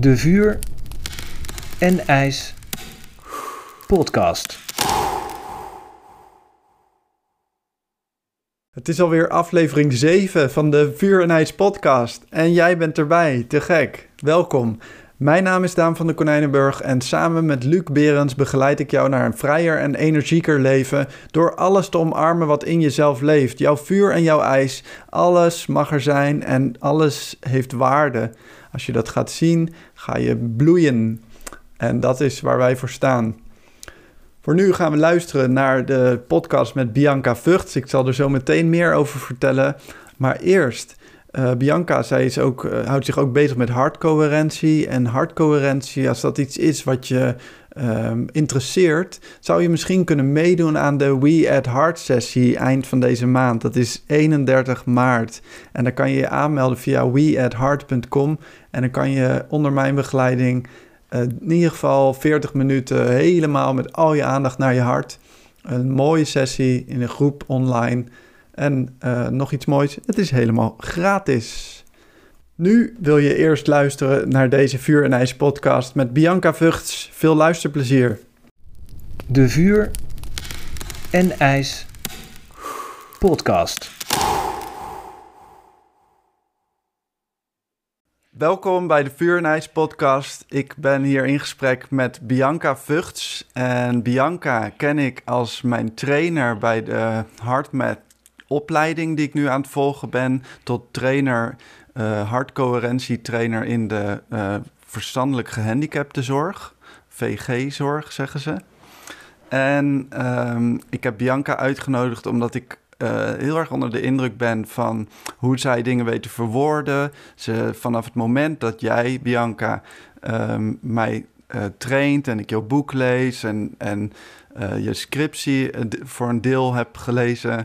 De Vuur en IJs podcast. Het is alweer aflevering 7 van de Vuur en IJs podcast. En jij bent erbij, te gek. Welkom. Mijn naam is Daan van de Konijnenburg en samen met Luc Berends begeleid ik jou naar een vrijer en energieker leven door alles te omarmen wat in jezelf leeft. Jouw vuur en jouw ijs, alles mag er zijn en alles heeft waarde. Als je dat gaat zien, ga je bloeien. En dat is waar wij voor staan. Voor nu gaan we luisteren naar de podcast met Bianca Vugts. Ik zal er zo meteen meer over vertellen. Maar eerst, uh, Bianca, zij is ook, uh, houdt zich ook bezig met hartcoherentie. En hartcoherentie, als dat iets is wat je um, interesseert, zou je misschien kunnen meedoen aan de We at Heart sessie eind van deze maand. Dat is 31 maart. En dan kan je je aanmelden via weatheart.com. En dan kan je onder mijn begeleiding uh, in ieder geval 40 minuten helemaal met al je aandacht naar je hart. Een mooie sessie in een groep online. En uh, nog iets moois, het is helemaal gratis. Nu wil je eerst luisteren naar deze Vuur en IJs podcast met Bianca Vugts. Veel luisterplezier. De Vuur en IJs podcast. Welkom bij de Vuur en IJs podcast. Ik ben hier in gesprek met Bianca Vugts. En Bianca ken ik als mijn trainer bij de HeartMath opleiding die ik nu aan het volgen ben. Tot trainer, uh, hartcoherentietrainer in de uh, verstandelijk gehandicaptenzorg. VG-zorg zeggen ze. En um, ik heb Bianca uitgenodigd omdat ik uh, heel erg onder de indruk ben van hoe zij dingen weet te verwoorden. Ze, vanaf het moment dat jij, Bianca, um, mij uh, traint en ik jouw boek lees en, en je scriptie voor een deel heb gelezen,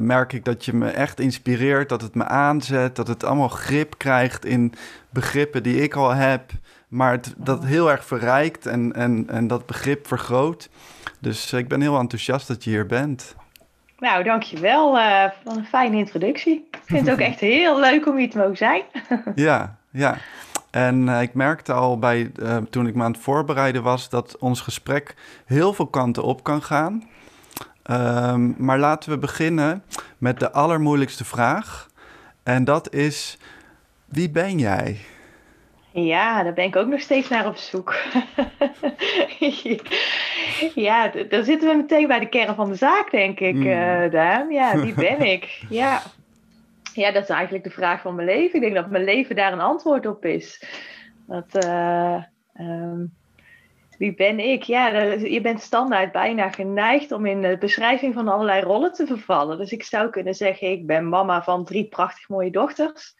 merk ik dat je me echt inspireert, dat het me aanzet, dat het allemaal grip krijgt in begrippen die ik al heb, maar het, dat heel erg verrijkt en, en, en dat begrip vergroot. Dus ik ben heel enthousiast dat je hier bent. Nou, dankjewel uh, voor een fijne introductie. Ik vind het ook echt heel leuk om hier te mogen zijn. ja, ja. En uh, ik merkte al bij, uh, toen ik me aan het voorbereiden was, dat ons gesprek heel veel kanten op kan gaan. Um, maar laten we beginnen met de allermoeilijkste vraag. En dat is, wie ben jij? Ja, daar ben ik ook nog steeds naar op zoek. ja, dan zitten we meteen bij de kern van de zaak, denk ik, mm. uh, Daan. Ja, wie ben ik? Ja. ja, dat is eigenlijk de vraag van mijn leven. Ik denk dat mijn leven daar een antwoord op is. Dat, uh, um, wie ben ik? Ja, je bent standaard bijna geneigd om in de beschrijving van allerlei rollen te vervallen. Dus ik zou kunnen zeggen, ik ben mama van drie prachtig mooie dochters.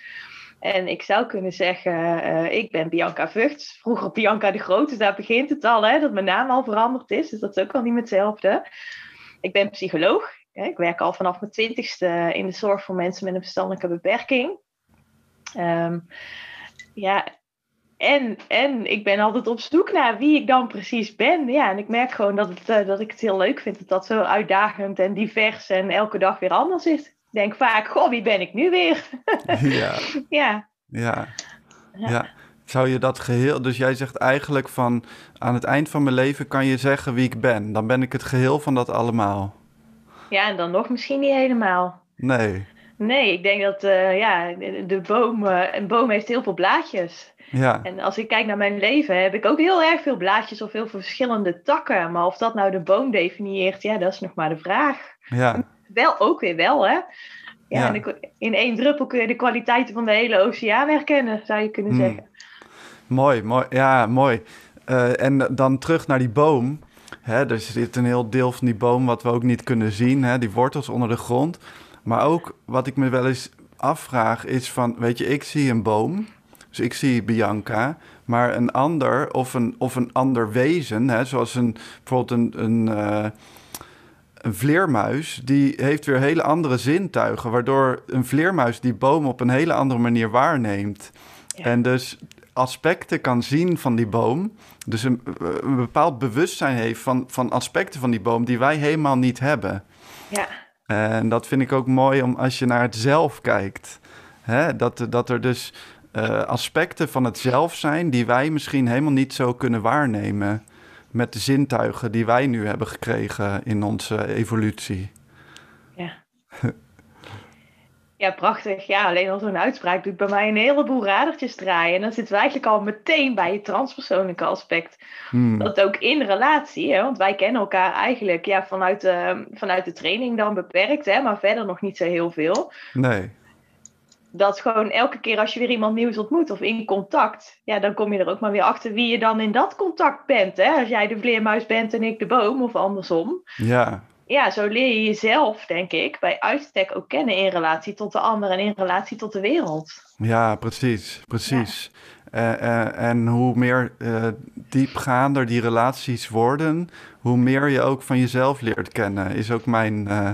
En ik zou kunnen zeggen, uh, ik ben Bianca Vugts. Vroeger Bianca de Grote, dus daar begint het al, hè, dat mijn naam al veranderd is. Dus dat is ook wel niet hetzelfde. Ik ben psycholoog. Hè. Ik werk al vanaf mijn twintigste in de zorg voor mensen met een verstandelijke beperking. Um, ja, en, en ik ben altijd op zoek naar wie ik dan precies ben. Ja, en ik merk gewoon dat, het, uh, dat ik het heel leuk vind dat dat zo uitdagend en divers en elke dag weer anders is denk vaak, goh, wie ben ik nu weer? ja. ja. Ja. Ja. Zou je dat geheel, dus jij zegt eigenlijk van aan het eind van mijn leven kan je zeggen wie ik ben. Dan ben ik het geheel van dat allemaal. Ja, en dan nog misschien niet helemaal. Nee. Nee, ik denk dat uh, ja, de boom, uh, een boom heeft heel veel blaadjes. Ja. En als ik kijk naar mijn leven, heb ik ook heel erg veel blaadjes of heel veel verschillende takken. Maar of dat nou de boom definieert, ja, dat is nog maar de vraag. Ja wel ook weer wel, hè? Ja, ja. in één druppel kun je de kwaliteiten van de hele oceaan herkennen, zou je kunnen hmm. zeggen. Mooi, mooi. Ja, mooi. Uh, en dan terug naar die boom. Hè, er zit een heel deel van die boom wat we ook niet kunnen zien, hè, die wortels onder de grond. Maar ook wat ik me wel eens afvraag is van, weet je, ik zie een boom, dus ik zie Bianca, maar een ander of een, of een ander wezen, hè, zoals een, bijvoorbeeld een, een, uh, een vleermuis die heeft weer hele andere zintuigen, waardoor een vleermuis die boom op een hele andere manier waarneemt. En dus aspecten kan zien van die boom. Dus een, een, bepaald bewustzijn heeft van, van aspecten van die boom die wij helemaal niet hebben. Ja. En dat vind ik ook mooi om als je naar het zelf kijkt. Hè? Dat, dat er dus eh, aspecten van het zelf zijn die wij misschien helemaal niet zo kunnen waarnemen met de zintuigen die wij nu hebben gekregen in onze evolutie. Ja. Ja, prachtig. Ja, alleen al zo'n uitspraak doet bij mij een heleboel radertjes draaien. En dan zitten we eigenlijk al meteen bij het transpersoonlijke aspect. Hmm. Dat ook in relatie, hè, want wij kennen elkaar eigenlijk ja, vanuit, de, vanuit de training dan beperkt, hè, maar verder nog niet zo heel veel. Nee. Dat gewoon elke keer als je weer iemand nieuws ontmoet of in contact, ja, dan kom je er ook maar weer achter wie je dan in dat contact bent. Hè? Als jij de vleermuis bent en ik de boom, of andersom. Ja, Ja, zo leer je jezelf, denk ik, bij uitstek ook kennen in relatie tot de ander en in relatie tot de wereld. ja, precies, precies. En hoe meer eh, diepgaander die relaties worden, hoe meer je ook van jezelf leert kennen, is ook mijn, eh,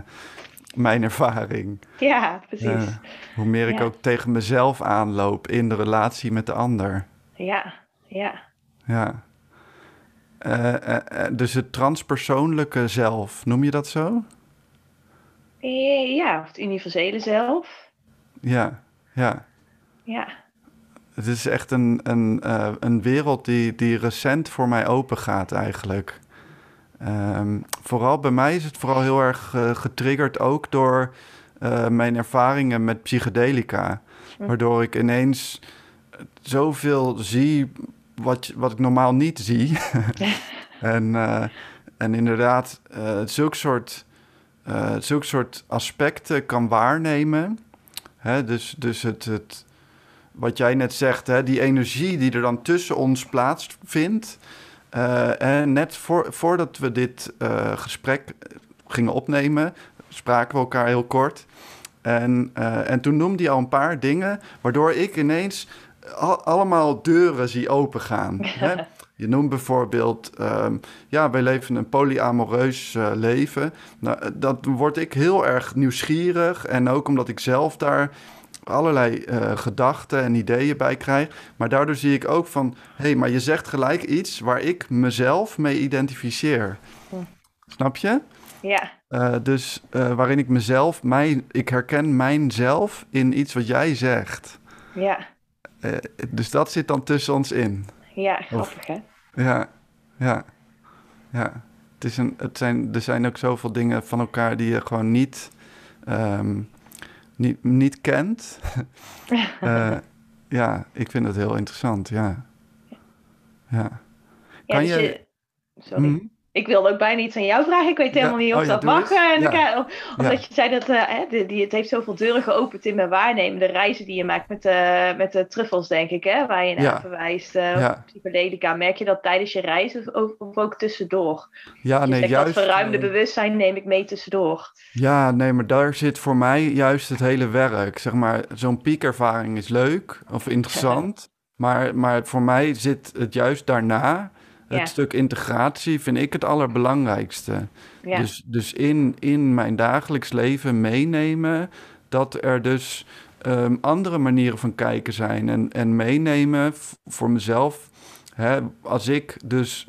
mijn ervaring. Ja, precies. Eh, hoe meer ik Ja. ook tegen mezelf aanloop in de relatie met de ander. Ja, ja. Ja. Eh, eh, eh, dus het transpersoonlijke zelf, noem je dat zo? Ja, het universele zelf. Ja, ja. Ja, Het is echt een, een, eh, een wereld die, die recent voor mij open gaat eigenlijk. Ehm, vooral bij mij is het vooral heel erg eh, getriggerd ook door eh, mijn ervaringen met psychedelica. Waardoor ik ineens zoveel zie wat, wat ik normaal niet zie. en, en inderdaad, eh zulk, soort, eh, zulk soort aspecten kan waarnemen. Hè, dus dus het, het, wat jij net zegt, hè, die energie die er dan tussen ons plaatsvindt. Eh, en net voor, voordat we dit eh, gesprek gingen opnemen, spraken we elkaar heel kort. En, eh, en toen noemde hij al een paar dingen, waardoor ik ineens al- allemaal deuren zie opengaan. hè? Je noemt bijvoorbeeld, ehm, ja, wij leven een polyamoreus leven. Nou, dat word ik heel erg nieuwsgierig. En ook omdat ik zelf daar allerlei eh, gedachten en ideeën bij krijg. Maar daardoor zie ik ook van, hé, hey, maar je zegt gelijk iets waar ik mezelf mee identificeer. Hm. Snap je? ja, Eh, dus eh, waarin ik mezelf, mijn, ik herken mijzelf in iets wat jij zegt. ja, dus dat zit dan tussen ons in. ja, grappig hè? Ja, ja, ja. Het is een, het zijn, er zijn ook zoveel dingen van elkaar die je gewoon niet, ehm, niet, niet kent. Eh, ja, ik vind het heel interessant, ja. Ja. Ja, Kan dus je- je... Sorry. Mhm. Ik wilde ook bijna iets aan jou vragen. Ik weet Ja, helemaal niet of oh ja, dat mag. eh, en Ja. elkaar- Omdat je zei dat eh, hè, die, het heeft zoveel deuren geopend in mijn waarnemen. De reizen die je maakt met, de met de truffels, denk ik, hè, waar je naar verwijst. eh Ja. Psychedelica. Merk je dat tijdens je reis of, of, ook tussendoor? Ja, je nee, zegt juist. dat verruimde eh, bewustzijn neem ik mee tussendoor. Ja, nee, maar daar zit voor mij juist het hele werk. Zeg maar, zo'n piekervaring is leuk of interessant. maar, maar voor mij zit het juist daarna. Het Ja. stuk integratie vind ik het allerbelangrijkste. Ja, Dus, dus in, in mijn dagelijks leven meenemen dat er dus ehm, andere manieren van kijken zijn. En, en meenemen voor mezelf. Hè, als ik dus.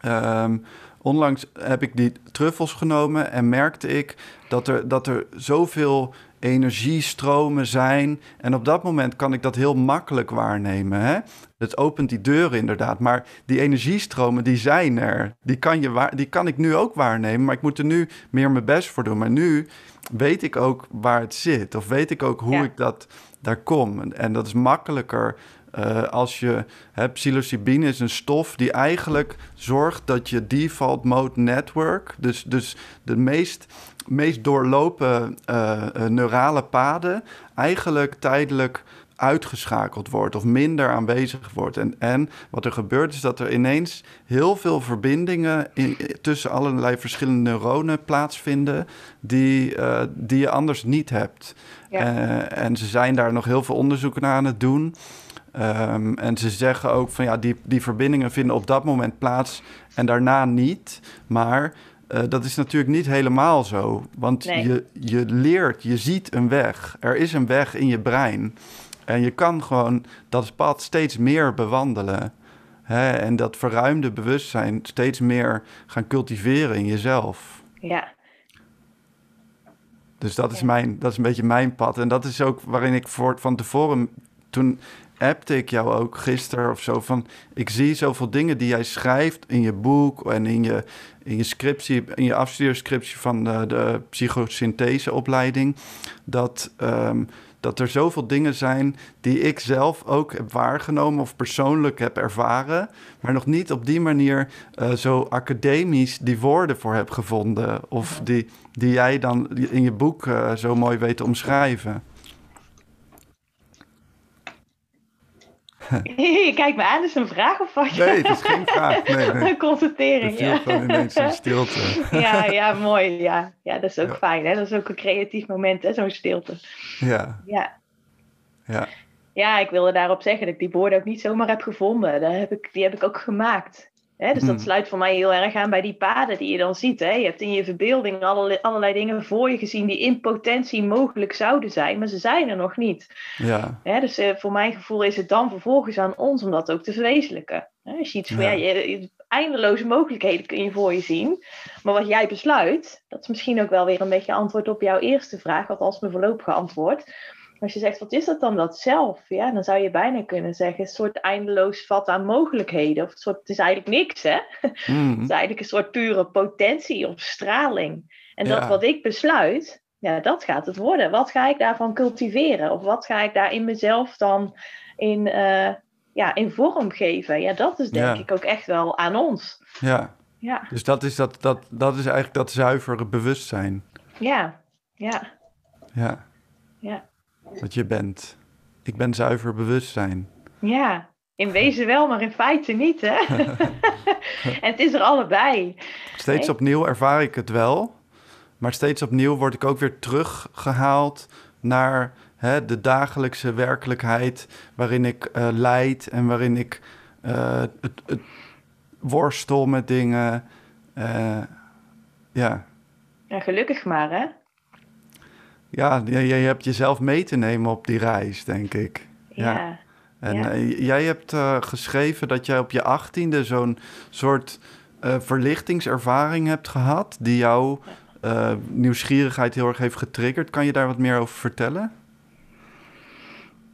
ehm, onlangs heb ik die truffels genomen en merkte ik dat er, dat er zoveel energiestromen zijn. En op dat moment kan ik dat heel makkelijk waarnemen. Hè? Het opent die deuren inderdaad. Maar die energiestromen, die zijn er. Die kan, je waar, die kan ik nu ook waarnemen. Maar ik moet er nu meer mijn best voor doen. Maar nu weet ik ook waar het zit. Of weet ik ook hoe Ja. ik dat daar kom. En, en dat is makkelijker eh, als je... Hè, psilocybine is een stof die eigenlijk zorgt dat je default mode network... dus, dus de meest, meest doorlopen eh, eh, neurale paden... eigenlijk tijdelijk uitgeschakeld wordt of minder aanwezig wordt. En, en wat er gebeurt is dat er ineens heel veel verbindingen in, tussen allerlei verschillende neuronen plaatsvinden die, eh, die je anders niet hebt. Ja. Eh, en ze zijn daar nog heel veel onderzoek naar aan het doen. Ehm, en ze zeggen ook van ja, die, die verbindingen vinden op dat moment plaats en daarna niet. Maar eh, dat is natuurlijk niet helemaal zo. Want Nee. je, je leert, je ziet een weg. Er is een weg in je brein. En je kan gewoon dat pad steeds meer bewandelen. Hè? En dat verruimde bewustzijn steeds meer gaan cultiveren in jezelf. ja, Dus dat is, mijn, dat is een beetje mijn pad. En dat is ook waarin ik voor, van tevoren toen appte ik jou ook gisteren of zo van... ik zie zoveel dingen die jij schrijft in je boek en in je, in je scriptie... in je afstudeerscriptie van de, de psychosyntheseopleiding... dat, ehm, dat er zoveel dingen zijn die ik zelf ook heb waargenomen... of persoonlijk heb ervaren... maar nog niet op die manier eh, zo academisch die woorden voor heb gevonden... of die, die jij dan in je boek eh, zo mooi weet te omschrijven. Je kijkt me aan, is het een vraag of wat? Nee, het is geen vraag. Nee, nee. Een constatering, Er gewoon ineens een stilte. ja, ja, mooi. Ja. ja, dat is ook fijn. Hè? Dat is ook een creatief moment, hè? zo'n stilte. Ja, Ja. ja, ja, ik wilde daarop zeggen dat ik die woorden ook niet zomaar heb gevonden. Daar heb ik, die heb ik ook gemaakt. Dus Hmm. dat sluit voor mij heel erg aan bij die paden die je dan ziet. Hè? Je hebt in je verbeelding allerlei, allerlei dingen voor je gezien die in potentie mogelijk zouden zijn, maar ze zijn er nog niet. ja, dus eh, voor mijn gevoel is het dan vervolgens aan ons om dat ook te verwezenlijken. Als je iets Ja. ja. je- je- eindeloze mogelijkheden kun je voor je zien. Maar wat jij besluit, dat is misschien ook wel weer een beetje antwoord op jouw eerste vraag, althans mijn voorlopige antwoord. Als je zegt, wat is dat dan, dat zelf? Ja, dan zou je bijna kunnen zeggen, een soort eindeloos vat aan mogelijkheden. Of een soort, het is eigenlijk niks, hè? Mm, Het is eigenlijk een soort pure potentie of straling. En dat Ja. wat ik besluit, ja, dat gaat het worden. Wat ga ik daarvan cultiveren? Of wat ga ik daar in mezelf dan in, eh, ja, in vorm geven? Ja, dat is denk Ja. ik ook echt wel aan ons. ja. Ja, Dus dat is, dat, dat, dat is eigenlijk dat zuivere bewustzijn. ja, ja, Ja, ja. Wat je bent. Ik ben zuiver bewustzijn. Ja, in wezen wel, maar in feite niet, hè? en het is er allebei. Steeds Nee. opnieuw ervaar ik het wel. Maar steeds opnieuw word ik ook weer teruggehaald naar hè, de dagelijkse werkelijkheid. Waarin ik eh leid en waarin ik eh, het, het worstel met dingen. Eh, ja. Ja, gelukkig maar, hè? Ja, je, je hebt jezelf mee te nemen op die reis, denk ik. Ja. Ja, En Ja. eh, jij hebt eh, geschreven dat jij op je achttiende zo'n soort eh, verlichtingservaring hebt gehad... die jouw nieuwsgierigheid heel erg heeft getriggerd. Kan je daar wat meer over vertellen?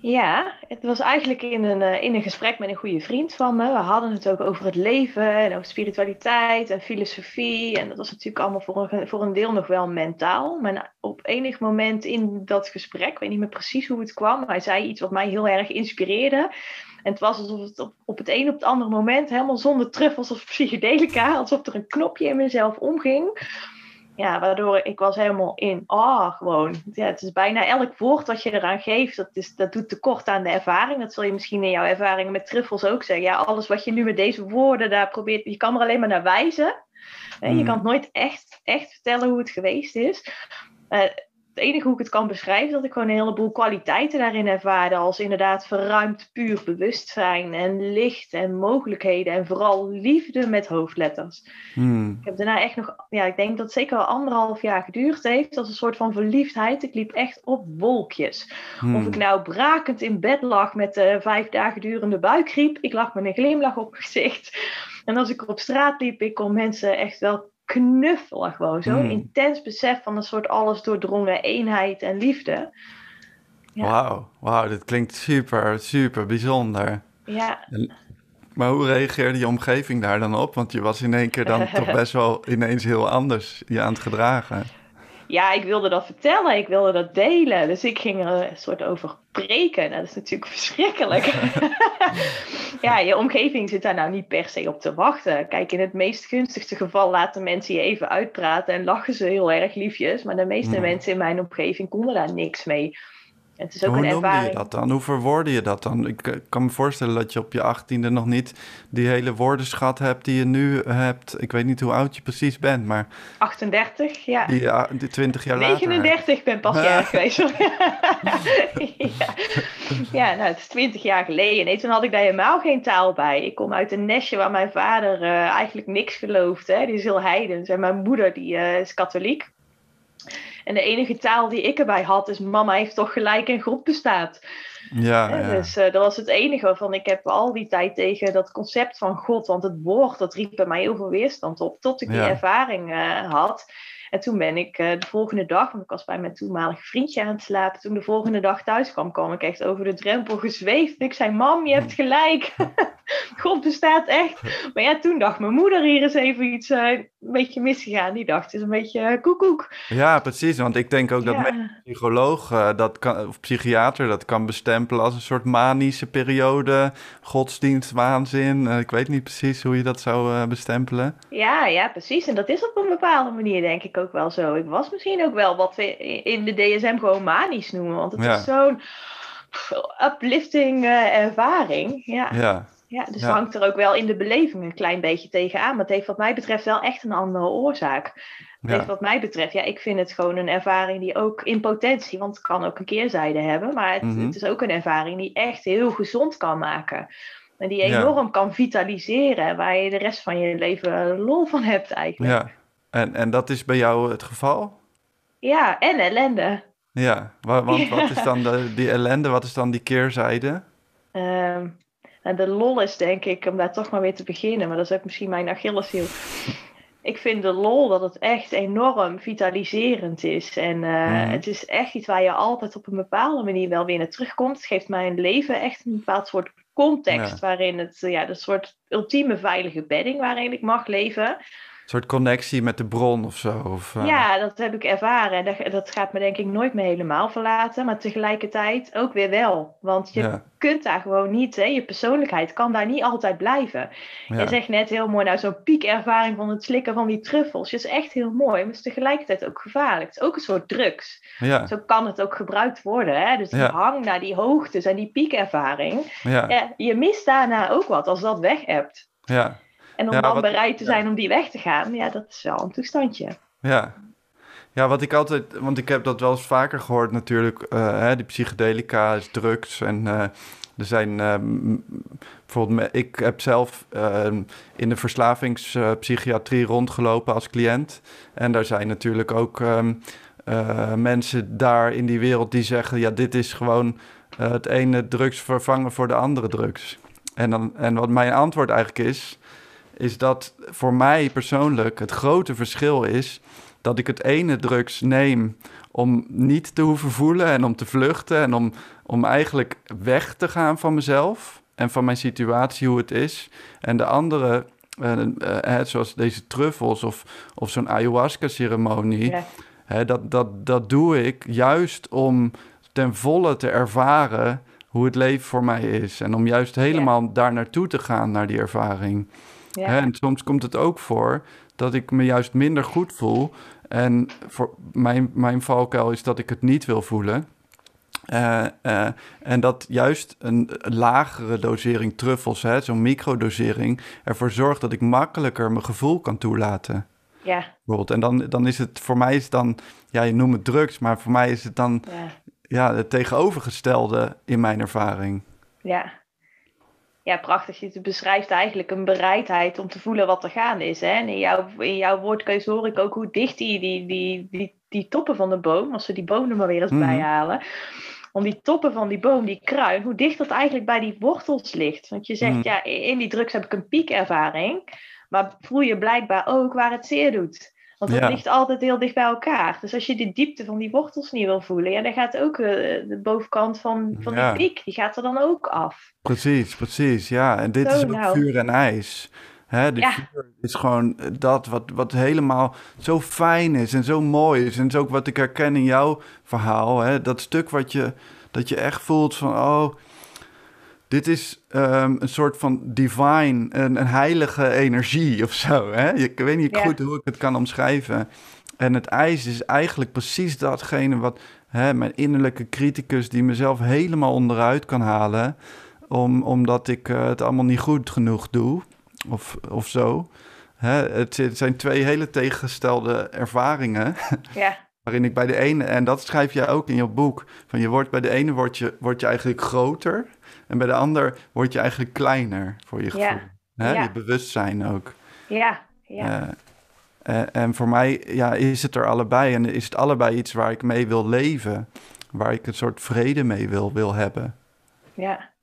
Ja, het was eigenlijk in een, eh, in een gesprek met een goede vriend van me. We hadden het ook over het leven en over spiritualiteit en filosofie. En dat was natuurlijk allemaal voor een, voor een deel nog wel mentaal. Maar op enig moment in dat gesprek, ik weet niet meer precies hoe het kwam, maar hij zei iets wat mij heel erg inspireerde. En het was alsof het op, op het een op het andere moment, helemaal zonder truffels of psychedelica, alsof er een knopje in mezelf omging. Ja, waardoor ik was helemaal in ah gewoon. Ja, het is bijna elk woord dat je eraan geeft, dat, is, dat doet tekort aan de ervaring. Dat zul je misschien in jouw ervaringen met truffels ook zeggen. Ja, alles wat je nu met deze woorden daar probeert, je kan er alleen maar naar wijzen. Hè, Je Mm. kan het nooit echt, echt vertellen hoe het geweest is. Eh, het enige hoe ik het kan beschrijven, is dat ik gewoon een heleboel kwaliteiten daarin ervaarde. Als inderdaad verruimd puur bewustzijn en licht en mogelijkheden. En vooral liefde met hoofdletters. Hmm, Ik heb daarna echt nog, ja, ik denk dat het zeker wel anderhalf jaar geduurd heeft. Als een soort van verliefdheid. Ik liep echt op wolkjes. hmm, Of ik nou brakend in bed lag met eh vijf dagen durende buikgriep. Ik lag met een glimlach op mijn gezicht. En als ik op straat liep, ik kon mensen echt wel knuffelen. Gewoon zo'n Hmm. intens besef van een soort alles doordrongen eenheid en liefde. Ja. Wauw, wauw, dit klinkt super, super bijzonder. Ja, Maar hoe reageerde je omgeving daar dan op? Want je was in één keer dan toch best wel ineens heel anders je aan het gedragen. Ja, ik wilde dat vertellen, ik wilde dat delen. Dus ik ging er een soort over preken. Nou, dat is natuurlijk verschrikkelijk. ja, je omgeving zit daar nou niet per se op te wachten. Kijk, in het meest gunstigste geval laten mensen je even uitpraten en lachen ze heel erg liefjes. Maar de meeste mensen in mijn omgeving konden daar niks mee. Het is ook Hoe een noemde je dat dan? Hoe verwoordde je dat dan? Ik eh, kan me voorstellen dat je op je achttiende nog niet die hele woordenschat hebt die je nu hebt. Ik weet niet hoe oud je precies bent, maar 38, ja. die, ah, die 20 jaar later. 39, ik ben pas jarig geweest. ja. ja, nou, het is 20 jaar geleden. Nee, toen had ik daar helemaal geen taal bij. Ik kom uit een nestje waar mijn vader eh, eigenlijk niks geloofde. Hè. Die is heel heidens. En mijn moeder die, eh, is katholiek. En de enige taal die ik erbij had is: Mama heeft toch gelijk en God bestaat. Ja, Hè, ja. Dus eh, dat was het enige waarvan ik heb al die tijd tegen dat concept van God, want het woord, dat riep bij mij heel veel weerstand op, tot ik die ervaring eh, had. En toen ben ik eh, de volgende dag, want ik was bij mijn toenmalige vriendje aan het slapen, toen de volgende dag thuis kwam, kwam ik echt over de drempel gezweefd. Ik zei, mam, je hebt gelijk. God bestaat echt. Maar ja, toen dacht mijn moeder hier is even iets eh, een beetje misgegaan. Die dacht, het is een beetje eh, koekoek. ja, precies. Want ik denk ook dat Ja. een psycholoog dat kan, of psychiater dat kan bestempelen als een soort manische periode, godsdienstwaanzin. Ik weet niet precies hoe je dat zou bestempelen. Ja, ja, precies. En dat is op een bepaalde manier denk ik ook wel zo. Ik was misschien ook wel wat we in de DSM gewoon manisch noemen. Want het Ja. is zo'n uplifting eh, ervaring. Ja, ja. Ja, dus Ja. hangt er ook wel in de beleving een klein beetje tegenaan. Maar het heeft wat mij betreft wel echt een andere oorzaak. Het heeft wat mij betreft, ja, ik vind het gewoon een ervaring die ook in potentie, want het kan ook een keerzijde hebben. Maar het, Mhm. het is ook een ervaring die echt heel gezond kan maken. En die enorm kan vitaliseren, waar je de rest van je leven lol van hebt eigenlijk. ja. En, en dat is bij jou het geval? Ja, en ellende. Ja, wa- want wat is dan de, die ellende, wat is dan die keerzijde? Ehm, en de lol is denk ik, om daar toch maar weer te beginnen, maar dat is ook misschien mijn Achilleshiel. Ik vind de lol dat het echt enorm vitaliserend is. En eh, Mhm. het is echt iets waar je altijd op een bepaalde manier wel weer naar terugkomt. Het geeft mijn leven echt een bepaald soort context Ja. waarin het, ja, dat soort ultieme veilige bedding waarin ik mag leven. Een soort connectie met de bron of zo? Of, eh, Ja, dat heb ik ervaren. En dat, dat gaat me denk ik nooit meer helemaal verlaten. Maar tegelijkertijd ook weer wel. Want je Ja, kunt daar gewoon niet, hè, je persoonlijkheid kan daar niet altijd blijven. Je zegt net heel mooi, nou zo'n piekervaring van het slikken van die truffels. is echt heel mooi, maar het is tegelijkertijd ook gevaarlijk. Het is ook een soort drugs. ja, Zo kan het ook gebruikt worden. Hè? Dus die hang naar die hoogtes en die piekervaring. je mist daarna ook wat als dat weg hebt. ja, En om Ja, dan wat- bereid te ja. zijn om die weg te gaan, ja, dat is wel een toestandje. ja. Ja, wat ik altijd, want ik heb dat wel eens vaker gehoord natuurlijk, eh, hè, die psychedelica is drugs en eh, er zijn, eh, bijvoorbeeld, ik heb zelf in de verslavingspsychiatrie rondgelopen als cliënt en daar zijn natuurlijk ook ehm, eh, mensen daar in die wereld die zeggen, ja, dit is gewoon het ene drugs vervangen voor de andere drugs. En, dan, en wat mijn antwoord eigenlijk is, is dat voor mij persoonlijk het grote verschil is dat ik het ene drugs neem om niet te hoeven voelen en om te vluchten en om, om eigenlijk weg te gaan van mezelf en van mijn situatie, hoe het is. En de andere, eh, eh, zoals deze truffels of, of zo'n ayahuasca-ceremonie, Ja. Dat, dat, dat doe ik juist om ten volle te ervaren hoe het leven voor mij is. En om juist helemaal daar naartoe te gaan, naar die ervaring. Ja. Hè, en soms komt het ook voor dat ik me juist minder goed voel. En voor mijn, mijn valkuil is dat ik het niet wil voelen. Eh, eh, en dat juist een lagere dosering truffels, hè, zo'n microdosering, ervoor zorgt dat ik makkelijker mijn gevoel kan toelaten ja, bijvoorbeeld. En dan, dan is het, voor mij is dan, ja, je noemt het drugs, maar voor mij is het dan ja. ja, het tegenovergestelde in mijn ervaring. Ja. Ja, prachtig. Je beschrijft eigenlijk een bereidheid om te voelen wat er gaande is. Hè? En in jouw, in jouw woordkeus hoor ik ook hoe dicht die, die, die, die, die toppen van de boom, als we die boom er maar weer eens Mhm. bij halen, om die toppen van die boom, die kruin, hoe dicht dat eigenlijk bij die wortels ligt. Want je zegt, Mhm. ja, in die drugs heb ik een piekervaring, maar voel je blijkbaar ook waar het zeer doet. Want het Ja. ligt altijd heel dicht bij elkaar. Dus als je de diepte van die wortels niet wil voelen, ja, dan gaat ook eh, de bovenkant van, van Ja. die piek, die gaat er dan ook af. Precies, precies, ja. En dit Zo is ook nou. vuur en ijs. Hè, de Ja. vuur is gewoon dat wat, wat helemaal zo fijn is en zo mooi is. En dat is ook wat ik herken in jouw verhaal. Hè, dat stuk wat je, dat je echt voelt van, oh, dit is ehm, een soort van divine, een, een heilige energie of zo. Hè? Ik weet niet Ja. goed hoe ik het kan omschrijven. En het ijs is eigenlijk precies datgene wat hè, mijn innerlijke criticus, die mezelf helemaal onderuit kan halen, om, omdat ik eh, het allemaal niet goed genoeg doe, of, of zo. Hè, het, zi- het zijn twee hele tegengestelde ervaringen. Ja, Waarin ik bij de ene, en dat schrijf jij ook in je boek, van je wordt bij de ene word je, word je eigenlijk groter en bij de ander word je eigenlijk kleiner voor je gevoel. Ja. Hè? Je bewustzijn ook. ja, ja. Eh, eh, en voor mij ja, is het er allebei en is het allebei iets waar ik mee wil leven, waar ik een soort vrede mee wil, wil hebben. Ja.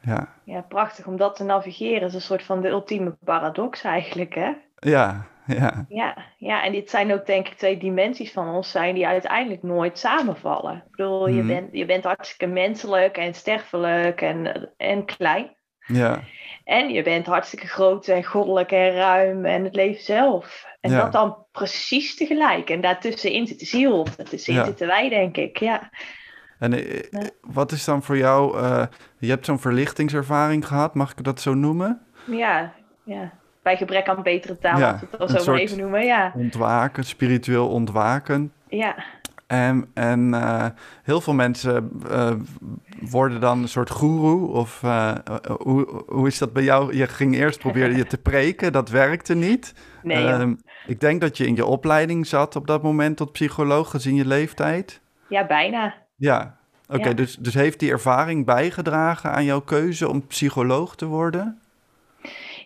Ja, ja, prachtig om dat te navigeren. is een soort van de ultieme paradox eigenlijk, hè? ja, ja. Ja, ja, en dit zijn ook denk ik twee dimensies van ons zijn die uiteindelijk nooit samenvallen. Ik bedoel, je, Mhm. bent, je bent hartstikke menselijk en sterfelijk en, en klein. ja. En je bent hartstikke groot en goddelijk en ruim en het leven zelf. En Ja. dat dan precies tegelijk. En daartussenin zit de ziel, daartussenin Ja. zitten wij, denk ik. Ja, En eh, Ja. wat is dan voor jou, eh, je hebt zo'n verlichtingservaring gehad, mag ik dat zo noemen? ja, ja. Bij gebrek aan betere taal, Ja, het zo maar even noemen. Ja, Ontwaken, spiritueel ontwaken. ja, En, en eh, heel veel mensen eh, worden dan een soort goeroe. Of eh, hoe, hoe is dat bij jou? Je ging eerst proberen je te preken, dat werkte niet. nee. Ehm, ik denk dat je in je opleiding zat op dat moment tot psycholoog, gezien je leeftijd. ja, bijna. Ja, oké. Ja. dus, dus heeft die ervaring bijgedragen aan jouw keuze om psycholoog te worden?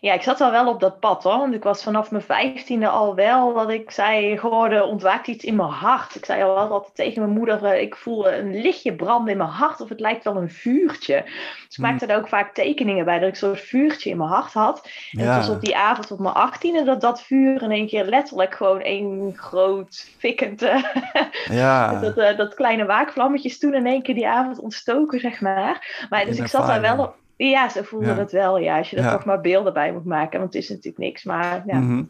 Ja, ik zat al wel op dat pad hoor. Want ik was vanaf mijn vijftiende al wel dat ik zei, er ontwaakt iets in mijn hart. Ik zei al altijd tegen mijn moeder, eh, ik voel een lichtje branden in mijn hart of het lijkt wel een vuurtje. Dus ik Hmm. maakte daar ook vaak tekeningen bij dat ik zo'n vuurtje in mijn hart had. En Ja. het was op die avond op mijn achttiende dat dat vuur in één keer letterlijk gewoon één groot fikkend... eh, Ja, dat, eh, dat kleine waakvlammetjes toen in één keer die avond ontstoken, zeg maar. Maar dus ik zat daar wel op. Ja, zo voelde Ja. dat wel. Ja, als je er Ja. toch maar beelden bij moet maken. Want het is natuurlijk niks. Maar ja, mhm,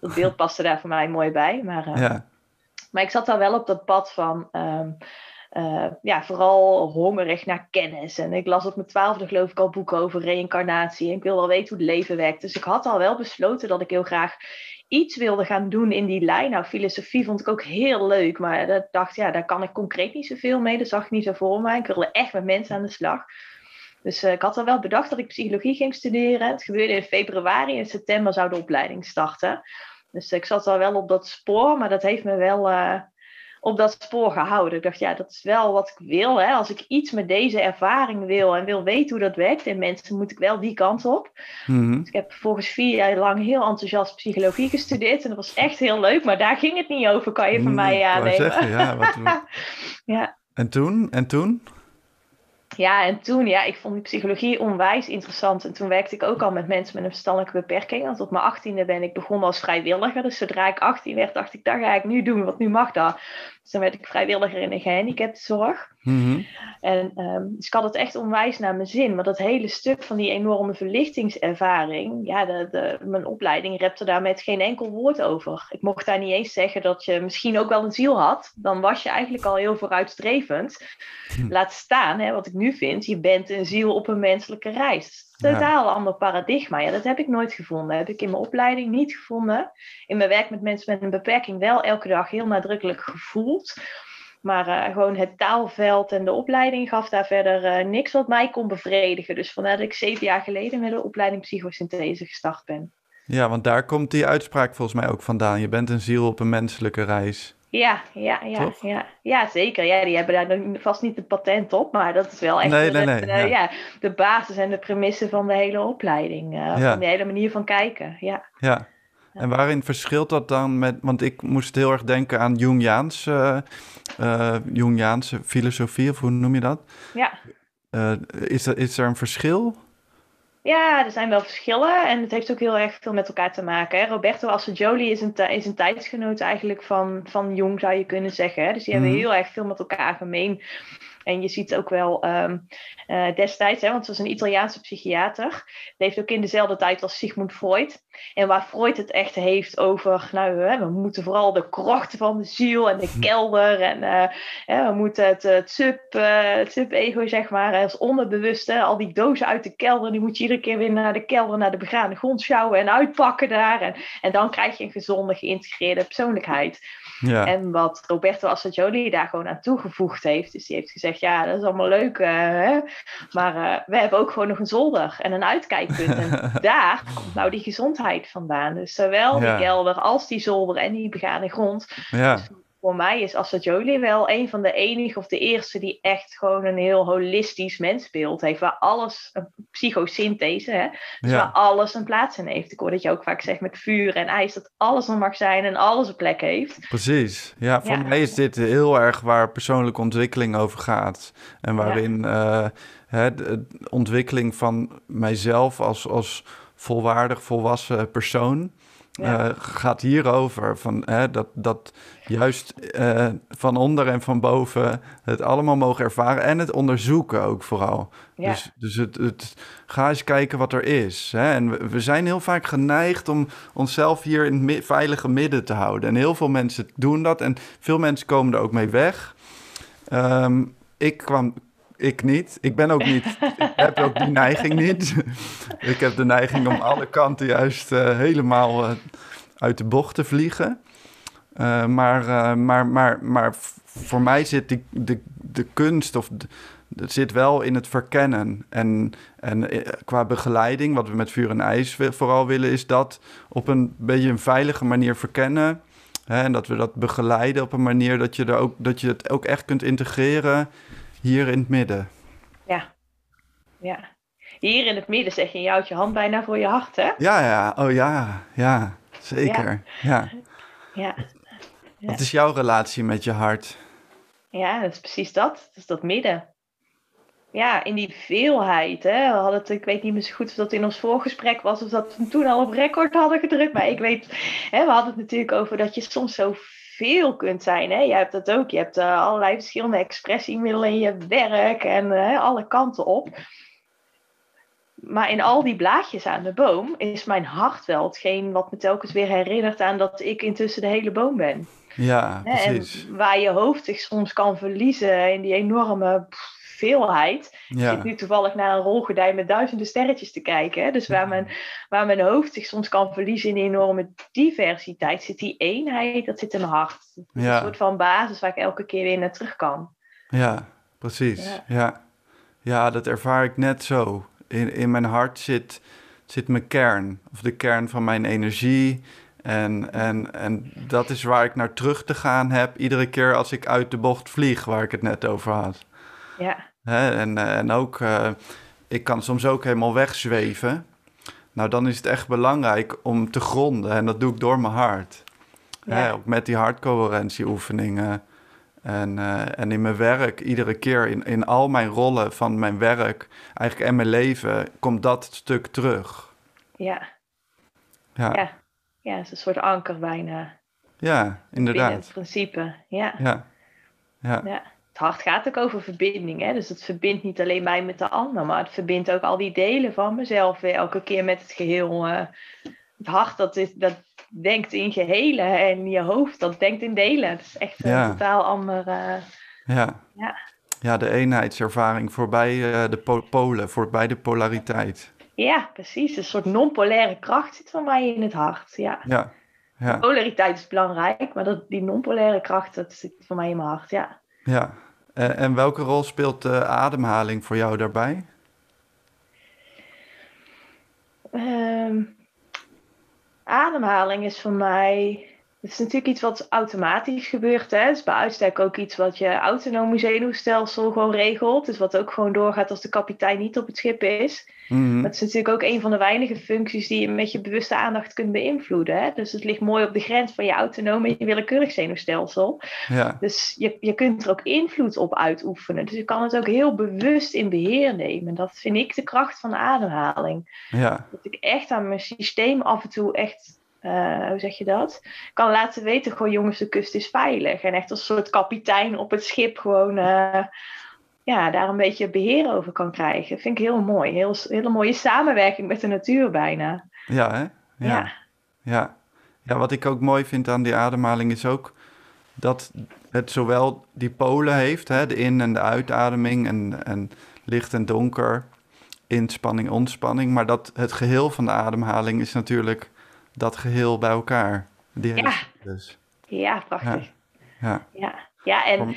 dat beeld paste daar voor mij mooi bij. Maar, eh, ja. maar ik zat daar wel op dat pad van. ehm, eh, ja, vooral hongerig naar kennis. En ik las op mijn twaalfde geloof ik al boeken over reïncarnatie. En ik wil wel weten hoe het leven werkt. Dus ik had al wel besloten dat ik heel graag iets wilde gaan doen in die lijn. Nou, filosofie vond ik ook heel leuk. Maar ik dacht, ja, daar kan ik concreet niet zoveel mee. Dat zag ik niet zo voor me. Ik wilde echt met mensen aan de slag. Dus eh, ik had al wel bedacht dat ik psychologie ging studeren. Het gebeurde in februari. In september zou de opleiding starten. Dus ik zat al wel op dat spoor. Maar dat heeft me wel eh, op dat spoor gehouden. Ik dacht, ja, dat is wel wat ik wil. Hè. Als ik iets met deze ervaring wil en wil weten hoe dat werkt in mensen, moet ik wel die kant op. mhm. Dus ik heb vervolgens vier jaar lang heel enthousiast psychologie gestudeerd. En dat was echt heel leuk. Maar daar ging het niet over, kan je van Mm, mij aannemen. zeggen, ja, wat, ja. En toen? En toen? Ja, en toen, ja, ik vond die psychologie onwijs interessant. En toen werkte ik ook al met mensen met een verstandelijke beperking. Want op mijn achttiende ben ik begonnen als vrijwilliger. Dus zodra ik 18 werd, dacht ik, dat ga ik nu doen, want nu mag dat. Dan werd ik vrijwilliger in de gehandicaptenzorg. Mhm. En ehm, dus ik had het echt onwijs naar mijn zin. Maar dat hele stuk van die enorme verlichtingservaring, ja, de, de, mijn opleiding repte daar met geen enkel woord over. Ik mocht daar niet eens zeggen dat je misschien ook wel een ziel had. Dan was je eigenlijk al heel vooruitstrevend. Hm. Laat staan, hè, wat ik nu vind, je bent een ziel op een menselijke reis. Ja. Totaal ander paradigma. Ja, dat heb ik nooit gevonden. heb ik in mijn opleiding niet gevonden. In mijn werk met mensen met een beperking wel elke dag heel nadrukkelijk gevoeld. Maar eh, gewoon het taalveld en de opleiding gaf daar verder eh, niks wat mij kon bevredigen. Dus vandaar dat ik zeven jaar geleden met de opleiding psychosynthese gestart ben. Ja, want daar komt die uitspraak volgens mij ook vandaan. Je bent een ziel op een menselijke reis. Ja, ja, ja, Toch? ja, ja, zeker. Ja, die hebben daar vast niet een patent op, maar dat is wel echt Nee, de, nee, nee, de- ja. ja, de basis en de premisse van de hele opleiding. eh, Ja. Van de hele manier van kijken. Ja. Ja. En waarin verschilt dat dan met... Want ik moest heel erg denken aan Jungiaanse, eh Jungiaanse filosofie, of hoe noem je dat? Ja. Eh, is, er, is er een verschil? Ja, er zijn wel verschillen en het heeft ook heel erg veel met elkaar te maken. Hè. Roberto Assagioli is een, is een tijdsgenoot eigenlijk van, van Jung, zou je kunnen zeggen. Hè. Dus die Mhm. hebben heel erg veel met elkaar gemeen. En je ziet ook wel ehm, eh, destijds, hè, want het was een Italiaanse psychiater, leefde ook in dezelfde tijd als Sigmund Freud. En waar Freud het echt heeft over, nou, hè, we moeten vooral de krachten van de ziel en de kelder en eh, hè, we moeten het, het sub, eh, het sub-ego, zeg maar, als onderbewuste, al die dozen uit de kelder, die moet je iedere keer weer naar de kelder, naar de begaande grond sjouwen en uitpakken daar. En, en dan krijg je een gezonde, geïntegreerde persoonlijkheid. Ja. En wat Roberto Assagioli daar gewoon aan toegevoegd heeft, dus die heeft gezegd, ja, dat is allemaal leuk, eh, hè? maar eh, we hebben ook gewoon nog een zolder en een uitkijkpunt. En daar komt nou die gezondheid vandaan. Dus zowel Ja. die kelder als die zolder en die begane grond. ja. Voor mij is Assagioli wel een van de enige of de eerste die echt gewoon een heel holistisch mensbeeld heeft. Waar alles, een psychosynthese, hè, dus Ja. waar alles een plaats in heeft. Ik hoor dat je ook vaak zegt met vuur en ijs, dat alles er mag zijn en alles een plek heeft. Precies. Ja, voor Ja. mij is dit heel erg waar persoonlijke ontwikkeling over gaat. En waarin eh, hè, de de ontwikkeling van mijzelf als, als volwaardig volwassen persoon Ja. eh, gaat hierover. Van, hè, dat, dat juist eh, van onder en van boven het allemaal mogen ervaren en het onderzoeken ook vooral. Ja. Dus, dus het, het, ga eens kijken wat er is. Hè? En we, we zijn heel vaak geneigd om onszelf hier in het mi- veilige midden te houden. En heel veel mensen doen dat en veel mensen komen er ook mee weg. Ehm, ik kwam, ik niet. Ik ben ook niet. ik heb ook die neiging niet. ik heb de neiging om alle kanten juist eh, helemaal eh, uit de bocht te vliegen. Eh, maar, maar, maar, maar voor mij zit die, de, de kunst of het zit wel in het verkennen. En, en qua begeleiding, wat we met vuur en ijs vooral willen, is dat op een beetje een veilige manier verkennen. Hè, en dat we dat begeleiden op een manier dat je, er ook, dat je het ook echt kunt integreren hier in het midden. Ja. ja. Hier in het midden zeg je, je houdt je hand bijna voor je hart, hè? Ja, ja, oh ja, ja, zeker. Ja. Ja. Ja. Wat is jouw relatie met je hart? Ja, dat is precies dat. Dat is dat midden. Ja, in die veelheid. Hè. We hadden het, ik weet niet meer zo goed of dat in ons voorgesprek was of dat we toen al op record hadden gedrukt. Maar ik weet, hè, we hadden het natuurlijk over dat je soms zo veel kunt zijn. Hè. Jij hebt dat ook. Je hebt eh, allerlei verschillende expressiemiddelen in je werk en eh, alle kanten op. Maar in al die blaadjes aan de boom is mijn hart wel hetgeen wat me telkens weer herinnert aan dat ik intussen de hele boom ben. Ja, en precies. waar je hoofd zich soms kan verliezen in die enorme pff, veelheid. Ik Ja, zit nu toevallig naar een rolgordijn met duizenden sterretjes te kijken. Hè? Dus waar mijn, waar mijn hoofd zich soms kan verliezen in die enorme diversiteit, zit die eenheid, dat zit in mijn hart. Ja. Een soort van basis waar ik elke keer weer naar terug kan. ja, precies. Ja. Ja. Ja. dat ervaar ik net zo. In, in mijn hart zit, zit mijn kern, of de kern van mijn energie. En, en, en dat is waar ik naar terug te gaan heb, iedere keer als ik uit de bocht vlieg, waar ik het net over had. Ja, Hè, en, eh, en ook, eh, ik kan soms ook helemaal wegzweven. Nou, dan is het echt belangrijk om te gronden. En dat doe ik door mijn hart. Hè, Ja. ook met die hartcoherentieoefeningen. En, eh, en in mijn werk, iedere keer in, in al mijn rollen van mijn werk, eigenlijk en mijn leven, komt dat stuk terug. ja, Ja, ja, ja. Ja, het is een soort anker bijna. Het inderdaad. principe. Ja. Ja, ja, Ja. Het hart gaat ook over verbinding. Hè? Dus het verbindt niet alleen mij met de ander, maar het verbindt ook al die delen van mezelf weer elke keer met het geheel. eh. het hart dat, is, dat denkt in gehelen en je hoofd dat denkt in delen. Het is echt een Ja. totaal ander. eh, ja. Ja. Ja, de eenheidservaring voorbij eh, de po- polen, voorbij de polariteit. ja, precies. Een soort non-polaire kracht zit voor mij in het hart. Ja. Ja, ja, Polariteit is belangrijk, maar dat, die non-polaire kracht dat zit voor mij in mijn hart. Ja. Ja. En, en welke rol speelt de ademhaling voor jou daarbij? Ehm, ademhaling is voor mij. Het is natuurlijk iets wat automatisch gebeurt. Hè? Het is bij uitstek ook iets wat je autonome zenuwstelsel gewoon regelt. Dus wat ook gewoon doorgaat als de kapitein niet op het schip is. Mhm. Dat is natuurlijk ook een van de weinige functies die je met je bewuste aandacht kunt beïnvloeden. Hè? Dus het ligt mooi op de grens van je autonome en je willekeurig zenuwstelsel. Ja, Dus je, je kunt er ook invloed op uitoefenen. Dus je kan het ook heel bewust in beheer nemen. Dat vind ik de kracht van de ademhaling. ja, Dat ik echt aan mijn systeem af en toe echt, eh, hoe zeg je dat? Kan laten weten, gewoon jongens, de kust is veilig. En echt als een soort kapitein op het schip gewoon, eh, ja, daar een beetje beheer over kan krijgen. Vind ik heel mooi. Heel, hele mooie samenwerking met de natuur bijna. ja, hè? Ja. Ja. ja, wat ik ook mooi vind aan die ademhaling is ook dat het zowel die polen heeft, hè, de in- en de uitademing en, en licht en donker, inspanning, ontspanning, maar dat het geheel van de ademhaling is natuurlijk dat geheel bij elkaar. Die Ja. cyclus. Ja, prachtig. Ja, Ja, ja en Om-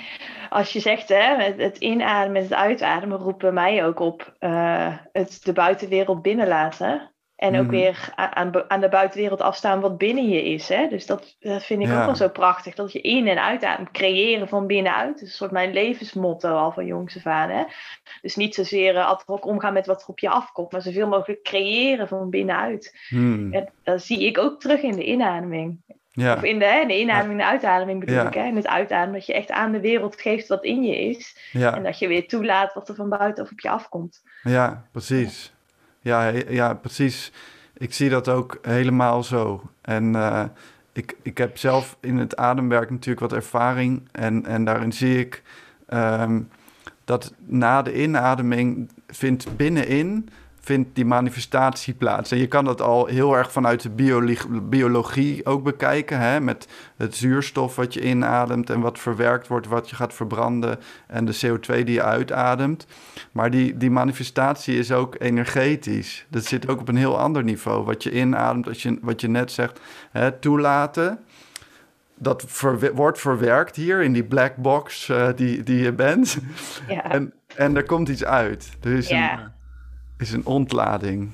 als je zegt hè, het, inademen en het uitademen roepen mij ook op eh, het de buitenwereld binnenlaten. En ook Mhm. weer aan, aan de buitenwereld afstaan wat binnen je is. Hè? Dus dat, dat vind ik Ja. ook wel zo prachtig. Dat je in- en uitademt. Creëren van binnenuit. Dat is een soort mijn levensmotto al van jongs af aan. Hè? Dus niet zozeer uh, ad hoc omgaan met wat er op je afkomt. Maar zoveel mogelijk creëren van binnenuit. Hmm. En dat zie ik ook terug in de inademing. Ja, Of in de, hè, de inademing en de uitademing bedoel Ja. ik. Hè? In het uitademen dat je echt aan de wereld geeft wat in je is. En dat je weer toelaat wat er van buiten of op je afkomt. ja, precies. Ja, ja, precies. Ik zie dat ook helemaal zo. En eh, ik, ik heb zelf in het ademwerk natuurlijk wat ervaring. En, en daarin zie ik ehm, dat na de inademing vindt binnenin vindt die manifestatie plaats. En je kan dat al heel erg vanuit de biologie, biologie ook bekijken. Hè? Met het zuurstof wat je inademt en wat verwerkt wordt, wat je gaat verbranden. En de CO2 die je uitademt. Maar die, die manifestatie is ook energetisch. Dat zit ook op een heel ander niveau. Wat je inademt, als je, wat je net zegt, hè, toelaten. Dat verwe- wordt verwerkt hier in die black box eh, die, die je bent. Ja. En, en er komt iets uit. Er is, Ja. een, is een ontlading.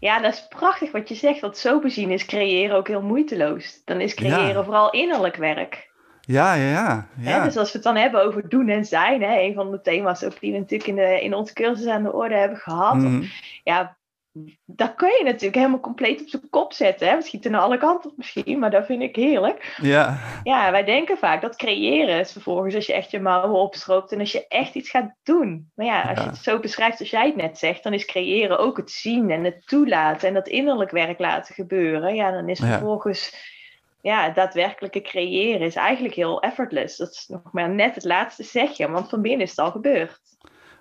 Ja, dat is prachtig wat je zegt. Want zo bezien is creëren ook heel moeiteloos. Dan is creëren Ja. vooral innerlijk werk. Ja, ja, ja. Hè? ja. Dus als we het dan hebben over doen en zijn, hè, een van de thema's ook die we natuurlijk in, de, in onze cursus aan de orde hebben gehad. Mhm. Ja, dat kun je natuurlijk helemaal compleet op zijn kop zetten. Hè? Het schiet er naar alle kanten op misschien, maar dat vind ik heerlijk. ja, Ja, wij denken vaak dat creëren is vervolgens als je echt je mouwen opstroopt en als je echt iets gaat doen. Maar ja, als Ja. je het zo beschrijft als jij het net zegt, dan is creëren ook het zien en het toelaten en dat innerlijk werk laten gebeuren. Ja, dan is Ja. vervolgens ja, het daadwerkelijke creëren is eigenlijk heel effortless. Dat is nog maar net het laatste zegje, want van binnen is het al gebeurd.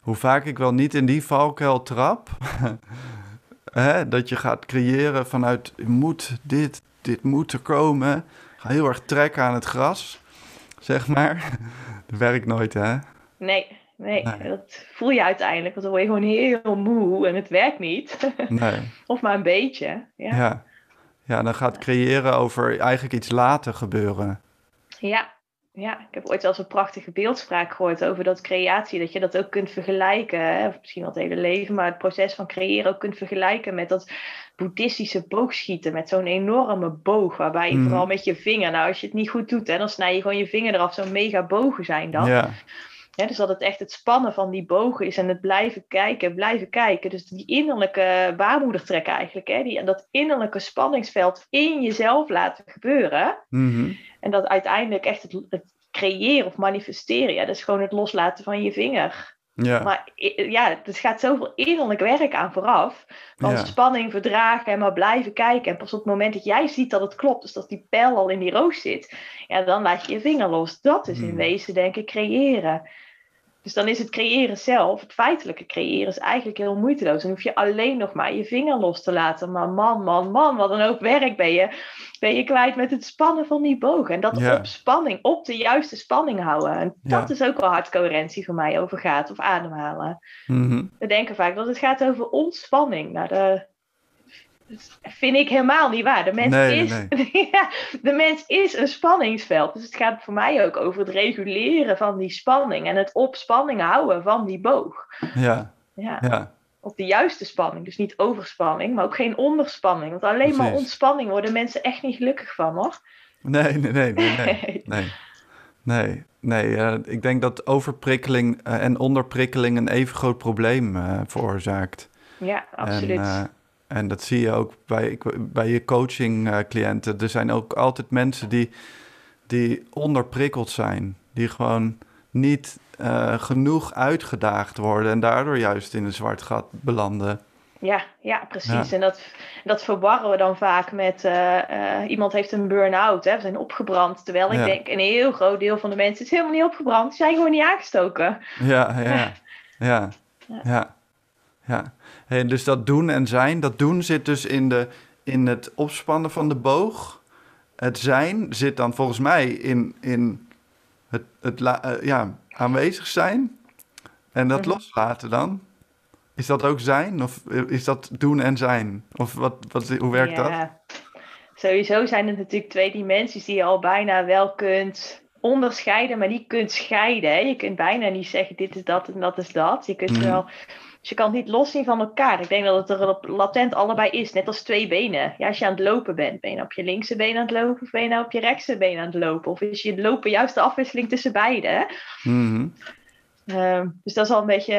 Hoe vaak ik wel niet in die valkuil trap. Hè, dat je gaat creëren vanuit moet dit, dit moet er komen. Ga heel erg trekken aan het gras, zeg maar. Dat werkt nooit, hè? Nee, nee, Nee. dat voel je uiteindelijk, want dan word je gewoon heel moe en het werkt niet. Nee. of maar een beetje. Ja. Ja. ja, dan gaat creëren over eigenlijk iets laten gebeuren. Ja, ja, ik heb ooit eens een prachtige beeldspraak gehoord over dat creatie, dat je dat ook kunt vergelijken, hè, of misschien wel het hele leven, maar het proces van creëren ook kunt vergelijken met dat boeddhistische boogschieten, met zo'n enorme boog, waarbij je Mhm. vooral met je vinger, nou als je het niet goed doet, hè, dan snij je gewoon je vinger eraf, zo'n mega bogen zijn dat. Ja, dus dat het echt het spannen van die bogen is en het blijven kijken, blijven kijken. Dus die innerlijke baarmoedertrek eigenlijk, hè, die, dat innerlijke spanningsveld in jezelf laten gebeuren. mhm. En dat uiteindelijk echt het, het creëren of manifesteren, ja, dat is gewoon het loslaten van je vinger. ja. Maar ja, er gaat zoveel innerlijk werk aan vooraf. Van Ja. spanning verdragen en maar blijven kijken. En pas op het moment dat jij ziet dat het klopt, dus dat die pijl al in die roos zit, ja, dan laat je je vinger los. Dat is in Hmm. wezen, denk ik, creëren. Dus dan is het creëren zelf, het feitelijke creëren, is eigenlijk heel moeiteloos. Dan hoef je alleen nog maar je vinger los te laten. Maar man, man, man, wat een hoop werk ben je, ben je kwijt met het spannen van die bogen. En dat Ja. op spanning, op de juiste spanning houden. En dat Ja. is ook wel hard coherentie voor mij over gaat of ademhalen. Mhm. We denken vaak dat het gaat over ontspanning. Nou, de, vind ik helemaal niet waar. De mens, Nee, is, ja, de mens is een spanningsveld. Dus het gaat voor mij ook over het reguleren van die spanning. En het op spanning houden van die boog. Ja, Ja, ja. op de juiste spanning. Dus niet overspanning, maar ook geen onderspanning. Want alleen maar ontspanning worden mensen echt niet gelukkig van, hoor. Nee, nee, nee, nee, nee. Nee, nee, nee. ik denk dat overprikkeling eh, en onderprikkeling een even groot probleem eh, veroorzaakt. Ja, absoluut. En, eh, en dat zie je ook bij, bij je coaching-cliënten. er zijn ook altijd mensen die, die onderprikkeld zijn. Die gewoon niet eh, genoeg uitgedaagd worden en daardoor juist in een zwart gat belanden. Ja, ja, precies. Ja. En dat, dat verwarren we dan vaak met eh, eh, iemand heeft een burn-out, hè, we zijn opgebrand. Terwijl ik Ja. denk, een heel groot deel van de mensen is helemaal niet opgebrand, die zijn gewoon niet aangestoken. Ja, ja, ja, Ja. ja, Hey, dus dat doen en zijn, dat doen zit dus in, de, in het opspannen van de boog. Het zijn zit dan volgens mij in, in het, het la- eh, ja, aanwezig zijn. En dat Mhm. loslaten dan. Is dat ook zijn? Of is dat doen en zijn? Of wat, wat, hoe werkt dat? Ja. Sowieso zijn het natuurlijk twee dimensies die je al bijna wel kunt onderscheiden, maar niet kunt scheiden. Hè. Je kunt bijna niet zeggen dit is dat en dat is dat. Je kunt Mhm. wel Dus je kan het niet loszien van elkaar. Ik denk dat het er latent allebei is, net als twee benen. Ja, als je aan het lopen bent, ben je nou op je linkse been aan het lopen of ben je nou op je rechtse been aan het lopen? Of is je lopen juist de afwisseling tussen beide? Ehm, dus dat is al een beetje.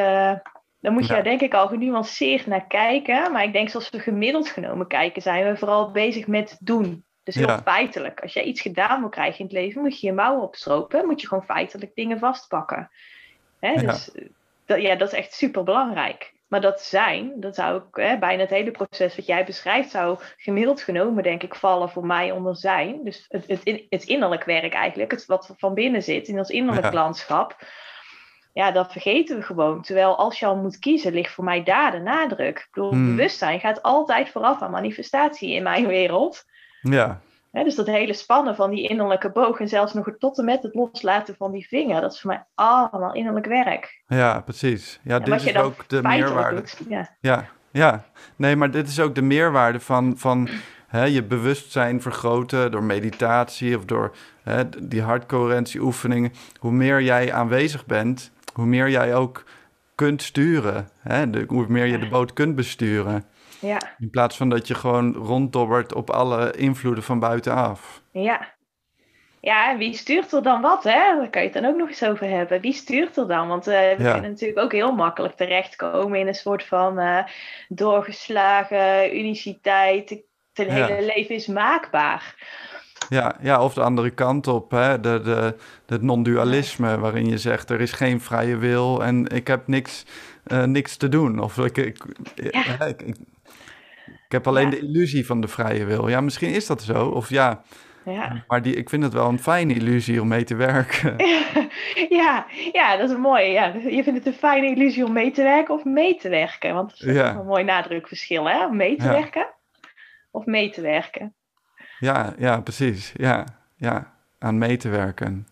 Daar moet je Ja. denk ik al genuanceerd naar kijken. Maar ik denk zoals we gemiddeld genomen kijken, zijn we vooral bezig met doen. Dus heel Ja. feitelijk. Als jij iets gedaan wil krijgen in het leven, moet je je mouwen opstropen. Moet je gewoon feitelijk dingen vastpakken. Hè? Ja. Dus eh, dat, ja, dat is echt super belangrijk. Maar dat zijn, dat zou ik, hè, bijna het hele proces wat jij beschrijft, zou gemiddeld genomen, denk ik, vallen voor mij onder zijn. Dus het, het, het innerlijk werk eigenlijk, het wat van binnen zit, in ons innerlijk Ja. landschap. Ja, dat vergeten we gewoon. Terwijl als je al moet kiezen, ligt voor mij daar de nadruk. Ik bedoel, Hmm. bewustzijn gaat altijd vooraf aan manifestatie in mijn wereld. Ja, Dus dat hele spannen van die innerlijke boog en zelfs nog tot en met het loslaten van die vinger, dat is voor mij allemaal innerlijk werk. ja, precies. Ja, En dit is ook de meerwaarde. doet, Ja, Ja, ja. Nee, maar dit is ook de meerwaarde van, van je bewustzijn vergroten door meditatie of door hè, die hartcoherentieoefeningen. Hoe meer jij aanwezig bent, hoe meer jij ook kunt sturen. Hoe meer je de boot kunt besturen. Ja, In plaats van dat je gewoon ronddobbert op alle invloeden van buitenaf. ja. Ja, en wie stuurt er dan wat, hè? Daar kan je het dan ook nog eens over hebben. Wie stuurt er dan? Want eh, we Ja. kunnen natuurlijk ook heel makkelijk terechtkomen in een soort van eh, doorgeslagen uniciteit. Het Ja. hele leven is maakbaar. Ja, ja, of de andere kant op, hè? De, de, het non-dualisme, waarin je zegt er is geen vrije wil en ik heb niks, eh, niks te doen. Of ik, ik, Ja. hè, ik, ik, ik heb alleen Ja. de illusie van de vrije wil. Ja, misschien is dat zo, of ja, Ja. maar die, ik vind het wel een fijne illusie om mee te werken. ja, ja, dat is mooi. Ja. Je vindt het een fijne illusie om mee te werken of mee te werken? Want dat is Ja. een mooi nadrukverschil, hè? Om mee te Ja. werken of mee te werken. Ja, ja, precies. Ja, ja, aan mee te werken.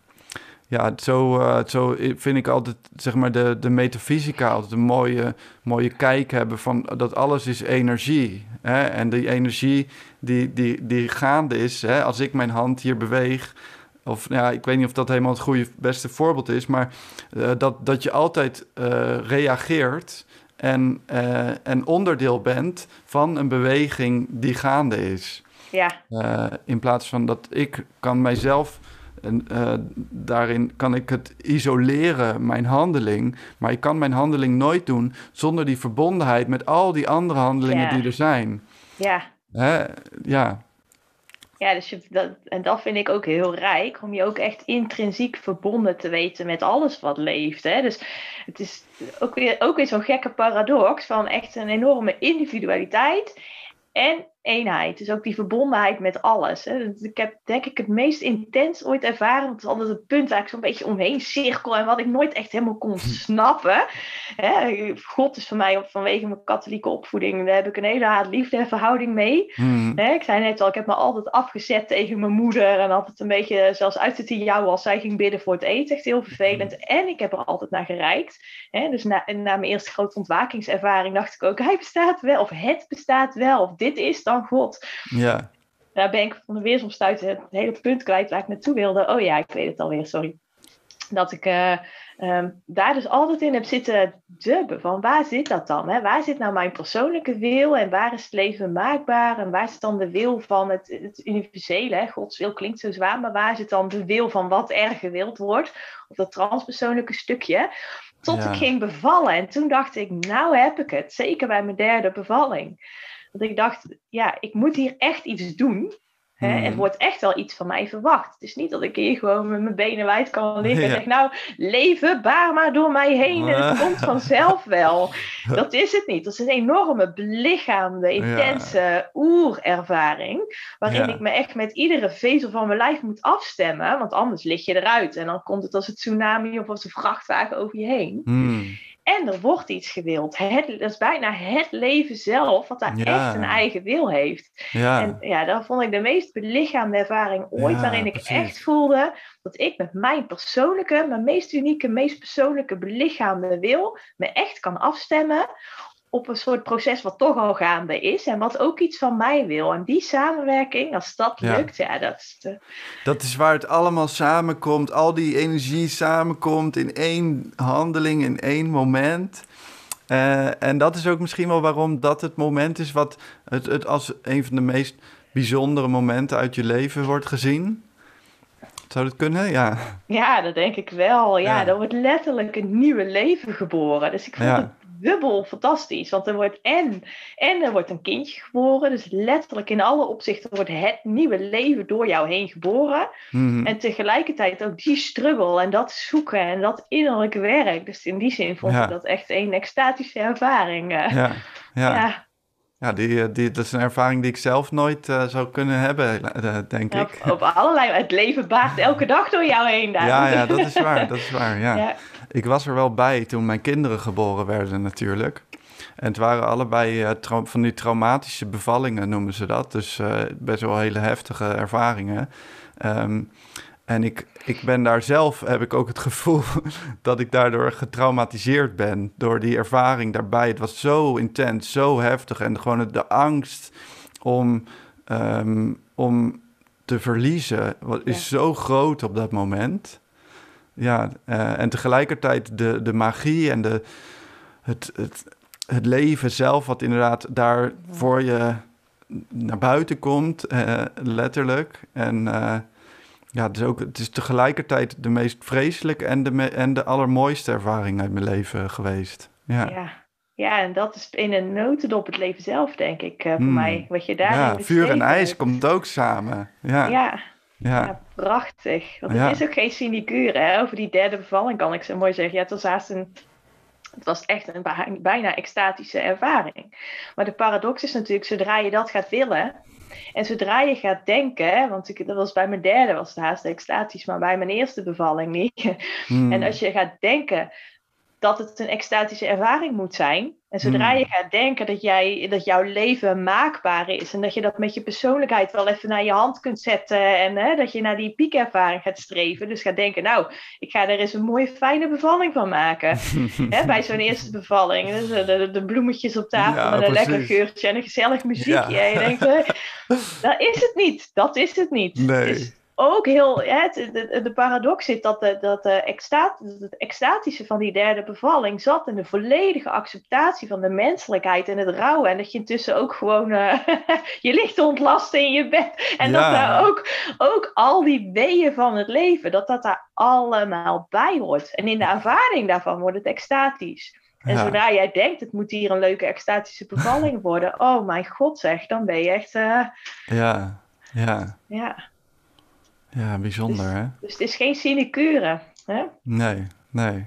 Ja, zo, eh, zo vind ik altijd, zeg maar, de, de metafysica altijd een mooie, mooie kijk hebben van dat alles is energie. Hè? En die energie die, die, die gaande is, hè? als ik mijn hand hier beweeg, of ja, ik weet niet of dat helemaal het goede, beste voorbeeld is, maar eh, dat, dat je altijd eh, reageert en, eh, en onderdeel bent van een beweging die gaande is. Ja, Eh, in plaats van dat ik kan mijzelf, en, eh, daarin kan ik het isoleren, mijn handeling. Maar ik kan mijn handeling nooit doen zonder die verbondenheid met al die andere handelingen Ja. die er zijn. ja. Hè? Ja, Ja, dus je, dat, en dat vind ik ook heel rijk, om je ook echt intrinsiek verbonden te weten met alles wat leeft. Hè? Dus het is ook weer, ook weer zo'n gekke paradox van echt een enorme individualiteit en eenheid. Dus ook die verbondenheid met alles. Hè? Ik heb denk ik het meest intens ooit ervaren. Dat is altijd het punt waar ik zo'n beetje omheen cirkel en wat ik nooit echt helemaal kon snappen. Hè? God is voor mij vanwege mijn katholieke opvoeding, daar heb ik een hele haat-liefde verhouding mee. Hmm. Hè, ik zei net al, ik heb me altijd afgezet tegen mijn moeder. En altijd een beetje zelfs uit het jou als zij ging bidden voor het eten. Echt heel vervelend. En ik heb er altijd naar gereikt. Hè, dus na, na mijn eerste grote ontwakingservaring dacht ik ook, hij bestaat wel. Of het bestaat wel. Of dit is dan God. ja, Daar ben ik van de weersomstuit het hele punt kwijt waar ik naartoe wilde. Oh ja, ik weet het alweer, sorry. Dat ik eh, ehm, daar dus altijd in heb zitten dubben. Van waar zit dat dan? Hè? Waar zit nou mijn persoonlijke wil? En waar is het leven maakbaar? En waar zit dan de wil van het, het universele? Hè? Gods wil klinkt zo zwaar, maar waar zit dan de wil van wat er gewild wordt? Of dat transpersoonlijke stukje? Tot Ja. ik ging bevallen. En toen dacht ik, nou heb ik het. Zeker bij mijn derde bevalling. Dat ik dacht, ja, ik moet hier echt iets doen. Hè? Hmm. Er wordt echt wel iets van mij verwacht. Het is niet dat ik hier gewoon met mijn benen wijd kan liggen en zeg, nou, leven, baar maar door mij heen en het komt vanzelf wel. Dat is het niet. Dat is een enorme belichaamde, intense oerervaring. Waarin Ja. ik me echt met iedere vezel van mijn lijf moet afstemmen. Want anders lig je eruit. En dan komt het als een tsunami of als een vrachtwagen over je heen. Hmm. En er wordt iets gewild. Het, dat is bijna het leven zelf, wat daar Ja. echt een eigen wil heeft. ja, En ja, dat vond ik de meest belichaamde ervaring ooit. Ja, waarin ik precies. echt voelde dat ik met mijn persoonlijke, mijn meest unieke, meest persoonlijke belichaamde wil me echt kan afstemmen op een soort proces wat toch al gaande is. En wat ook iets van mij wil. En die samenwerking, als dat Ja. lukt, ja, dat is de, dat is waar het allemaal samenkomt. Al die energie samenkomt in één handeling, in één moment. Eh, en dat is ook misschien wel waarom dat het moment is wat het, het als een van de meest bijzondere momenten uit je leven wordt gezien. Zou dat kunnen? Ja. Ja, dat denk ik wel. Ja, Ja. er wordt letterlijk een nieuwe leven geboren. Dus ik vond Ja. het dubbel fantastisch. Want er wordt en, en er wordt een kindje geboren. Dus letterlijk in alle opzichten wordt het nieuwe leven door jou heen geboren. Mhm. En tegelijkertijd ook die struggle en dat zoeken en dat innerlijke werk. Dus in die zin vond Ja. ik dat echt een extatische ervaring. eh. Ja, ja. ja. ja die, eh, die, dat is een ervaring die ik zelf nooit eh, zou kunnen hebben, denk ik. Op, op allerlei. Het leven baart elke dag door jou heen. Daan. Ja, ja, dat is waar. Dat is waar, ja. Ik was er wel bij toen mijn kinderen geboren werden natuurlijk. En het waren allebei eh, van die traumatische bevallingen, noemen ze dat. Dus eh, best wel hele heftige ervaringen. Ehm, en ik, ik ben daar zelf, heb ik ook het gevoel dat ik daardoor getraumatiseerd ben. Door die ervaring daarbij. Het was zo intens, zo heftig. En gewoon de angst om, ehm, om te verliezen wat, is zo groot op dat moment. Ja, eh, en tegelijkertijd de, de magie en de, het, het, het leven zelf, wat inderdaad daar voor je naar buiten komt, eh, letterlijk. En eh, ja, het is, ook, het is tegelijkertijd de meest vreselijke en de, me- en de allermooiste ervaring uit mijn leven geweest. Ja, Ja. ja, en dat is in een notendop het leven zelf, denk ik, voor Hmm. mij. Wat je daarin ja vuur en ijs komt ook samen. Ja, ja. Ja, prachtig. Want Ja. het is ook geen sinecure. Hè? Over die derde bevalling kan ik zo mooi zeggen. Ja, het was haast een... Het was echt een bij- bijna extatische ervaring. Maar de paradox is natuurlijk, zodra je dat gaat willen... En zodra je gaat denken, want ik, dat was bij mijn derde was het haast extatisch, maar bij mijn eerste bevalling niet. Hmm. En als je gaat denken dat het een extatische ervaring moet zijn. En zodra Hmm. je gaat denken dat, jij, dat jouw leven maakbaar is. En dat je dat met je persoonlijkheid wel even naar je hand kunt zetten. En hè, dat je naar die piekervaring gaat streven. Dus gaat denken, nou, ik ga er eens een mooie fijne bevalling van maken. hè, bij zo'n eerste bevalling. Dus de, de, de bloemetjes op tafel Ja, met een lekker geurtje en een gezellig muziekje. Ja. En je denkt, dat is het niet. Dat is het niet. Nee. Ook heel, hè, de, de paradox zit dat, de, dat de extat, het extatische van die derde bevalling zat in de volledige acceptatie van de menselijkheid en het rouwen. En dat je intussen ook gewoon eh, je ligt te ontlasten in je bed. En dat daar ook, ook al die weeën van het leven, dat dat daar allemaal bij hoort. En in de ervaring daarvan wordt het extatisch. En Ja. zodra jij denkt, het moet hier een leuke extatische bevalling worden. Oh mijn god zeg, dan ben je echt, eh, ja, ja, ja. Ja, bijzonder hè? Dus het is geen sinecure. Hè? Nee, nee,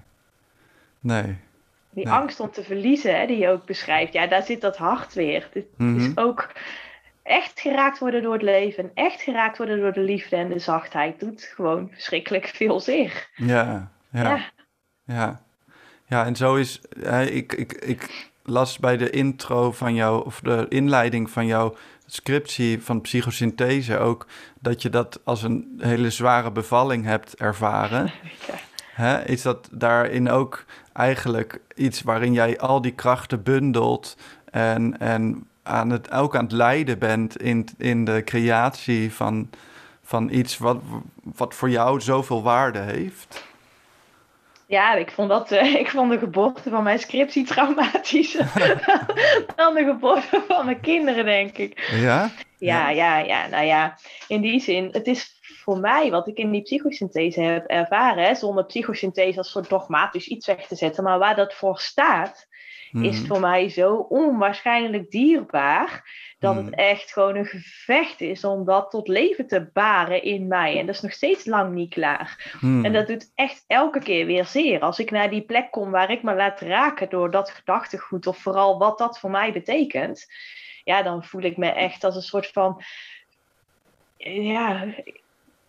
nee. Die Nee. angst om te verliezen, hè, die je ook beschrijft. Ja, daar zit dat hart weer. Het Mhm. is ook echt geraakt worden door het leven. Echt geraakt worden door de liefde en de zachtheid. Doet gewoon verschrikkelijk veel zeer. Ja, ja, Ja. ja. Ja, en zo is... ik, ik, ik las bij de intro van jou... of de inleiding van jouw scriptie van psychosynthese ook... dat je dat als een hele zware bevalling hebt ervaren. Ja. Hè? Is dat daarin ook eigenlijk iets waarin jij al die krachten bundelt... en, en aan het, ook aan het lijden bent in, in de creatie van, van iets wat, wat voor jou zoveel waarde heeft? Ja, ik vond, dat, eh, ik vond de geboorte van mijn scriptie traumatischer dan de geboorte van mijn kinderen, denk ik. Ja? Ja, ja, ja, nou ja, in die zin, het is voor mij wat ik in die psychosynthese heb ervaren, hè, zonder psychosynthese als soort dogmatisch iets weg te zetten, maar waar dat voor staat, is Mhm. voor mij zo onwaarschijnlijk dierbaar dat Mhm. het echt gewoon een gevecht is om dat tot leven te baren in mij. En dat is nog steeds lang niet klaar. Hmm. En dat doet echt elke keer weer zeer. Als ik naar die plek kom waar ik me laat raken door dat gedachtegoed, of vooral wat dat voor mij betekent, ja, dan voel ik me echt als een soort van. Ja,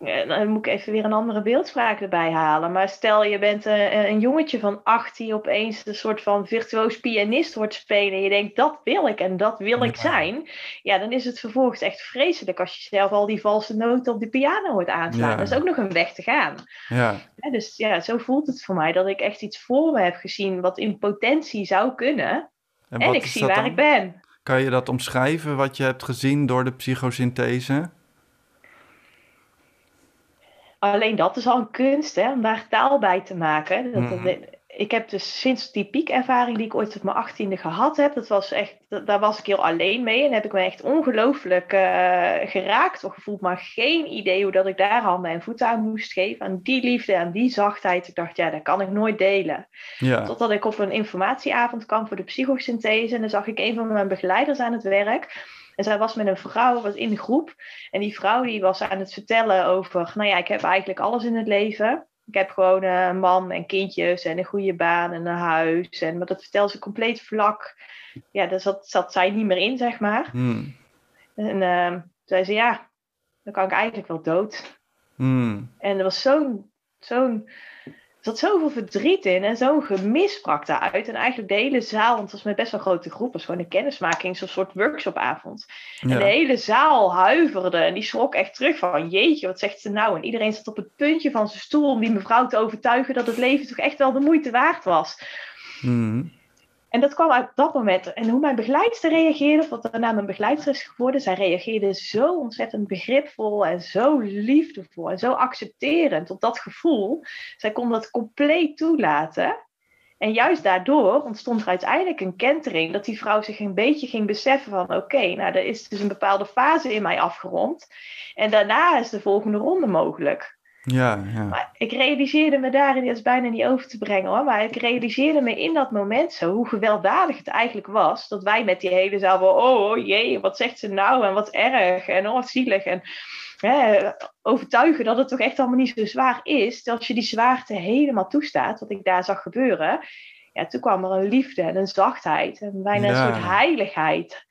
dan moet ik even weer een andere beeldspraak erbij halen. Maar stel je bent een, een jongetje van acht die opeens een soort van virtuoos pianist wordt spelen. En je denkt, dat wil ik en dat wil ik zijn. Ja, dan is het vervolgens echt vreselijk als je zelf al die valse noten op de piano hoort aanslaan. Ja. Dat is ook nog een weg te gaan. Ja, Ja, dus ja, zo voelt het voor mij dat ik echt iets voor me heb gezien wat in potentie zou kunnen. En, ik zie waar dan? ik ben. Kan je dat omschrijven wat je hebt gezien door de psychosynthese? Alleen dat is al een kunst, hè, om daar taal bij te maken. Dat, Mhm. dat- ik heb dus sinds die piekervaring die ik ooit op mijn achttiende gehad heb, dat was echt, daar was ik heel alleen mee. En heb ik me echt ongelooflijk uh, geraakt of gevoeld, maar geen idee hoe dat ik daar handen en voeten aan moest geven. Aan die liefde, aan die zachtheid. Ik dacht, ja, dat kan ik nooit delen. Ja. Totdat ik op een informatieavond kwam voor de psychosynthese. En dan zag ik een van mijn begeleiders aan het werk. En zij was met een vrouw, was in de groep. En die vrouw die was aan het vertellen over, nou ja, ik heb eigenlijk alles in het leven. Ik heb gewoon een man en kindjes en een goede baan en een huis. En, maar dat vertelde ze compleet vlak. Ja, daar zat, zat zij niet meer in, zeg maar. Hmm. En uh, zei ze, ja, dan kan ik eigenlijk wel dood. Hmm. En er was zo'n zo'n zat zoveel verdriet in en zo'n gemis sprak daaruit. En eigenlijk de hele zaal, want het was met best wel grote groep, was gewoon een kennismaking, zo'n soort workshopavond. En de hele zaal huiverde en die schrok echt terug van, jeetje, wat zegt ze nou? En iedereen zat op het puntje van zijn stoel om die mevrouw te overtuigen dat het leven toch echt wel de moeite waard was. Mm. En dat kwam uit dat moment. En hoe mijn begeleidster reageerde, wat daarna mijn begeleidster is geworden, zij reageerde zo ontzettend begripvol en zo liefdevol en zo accepterend op dat gevoel. Zij kon dat compleet toelaten. En juist daardoor ontstond er uiteindelijk een kentering, dat die vrouw zich een beetje ging beseffen van oké, nou er is dus een bepaalde fase in mij afgerond. En daarna is de volgende ronde mogelijk. Ja, ja. Maar ik realiseerde me daarin, dat is bijna niet over te brengen hoor, maar ik realiseerde me in dat moment zo hoe gewelddadig het eigenlijk was. Dat wij met die hele zaal van, oh, oh jee, wat zegt ze nou en wat erg en oh, zielig. En hè, overtuigen dat het toch echt allemaal niet zo zwaar is. Als je die zwaarte helemaal toestaat, wat ik daar zag gebeuren. Ja, toen kwam er een liefde en een zachtheid en bijna een soort heiligheid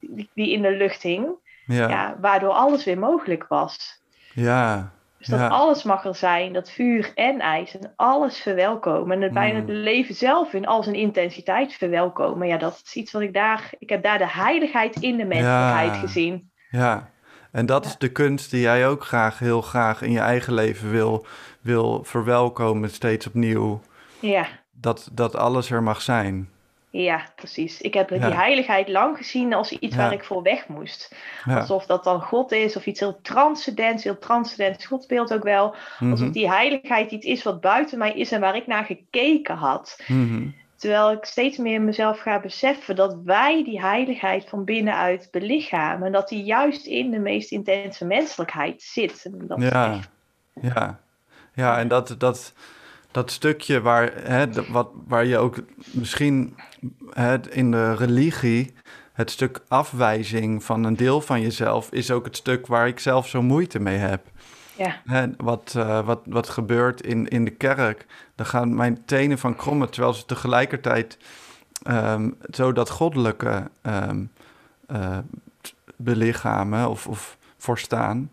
die, die in de lucht hing. Ja. ja. waardoor alles weer mogelijk was. Ja, dus dat alles mag er zijn, dat vuur en ijs en alles verwelkomen. En het bijna het mm. leven zelf in al zijn intensiteit verwelkomen. Ja, dat is iets wat ik daar, ik heb daar de heiligheid in de menselijkheid gezien. Ja, en dat is de kunst die jij ook graag, heel graag in je eigen leven wil, wil verwelkomen, steeds opnieuw. Ja. Dat, dat alles er mag zijn. Ja, precies. Ik heb die heiligheid lang gezien als iets waar ik voor weg moest. Alsof dat dan God is of iets heel transcendents, heel transcendent Godbeeld ook wel. Mhm. Alsof die heiligheid iets is wat buiten mij is en waar ik naar gekeken had. Mhm. Terwijl ik steeds meer mezelf ga beseffen dat wij die heiligheid van binnenuit belichamen. En dat die juist in de meest intense menselijkheid zit. dat ja. ja, ja, en dat, dat, dat stukje waar, hè, wat, waar je ook misschien hè, in de religie, het stuk afwijzing van een deel van jezelf, is ook het stuk waar ik zelf zo moeite mee heb. Ja. Hè, wat, uh, wat, wat gebeurt in, in de kerk, dan gaan mijn tenen van krommen, terwijl ze tegelijkertijd um, zo dat goddelijke um, uh, belichamen of, of voorstaan.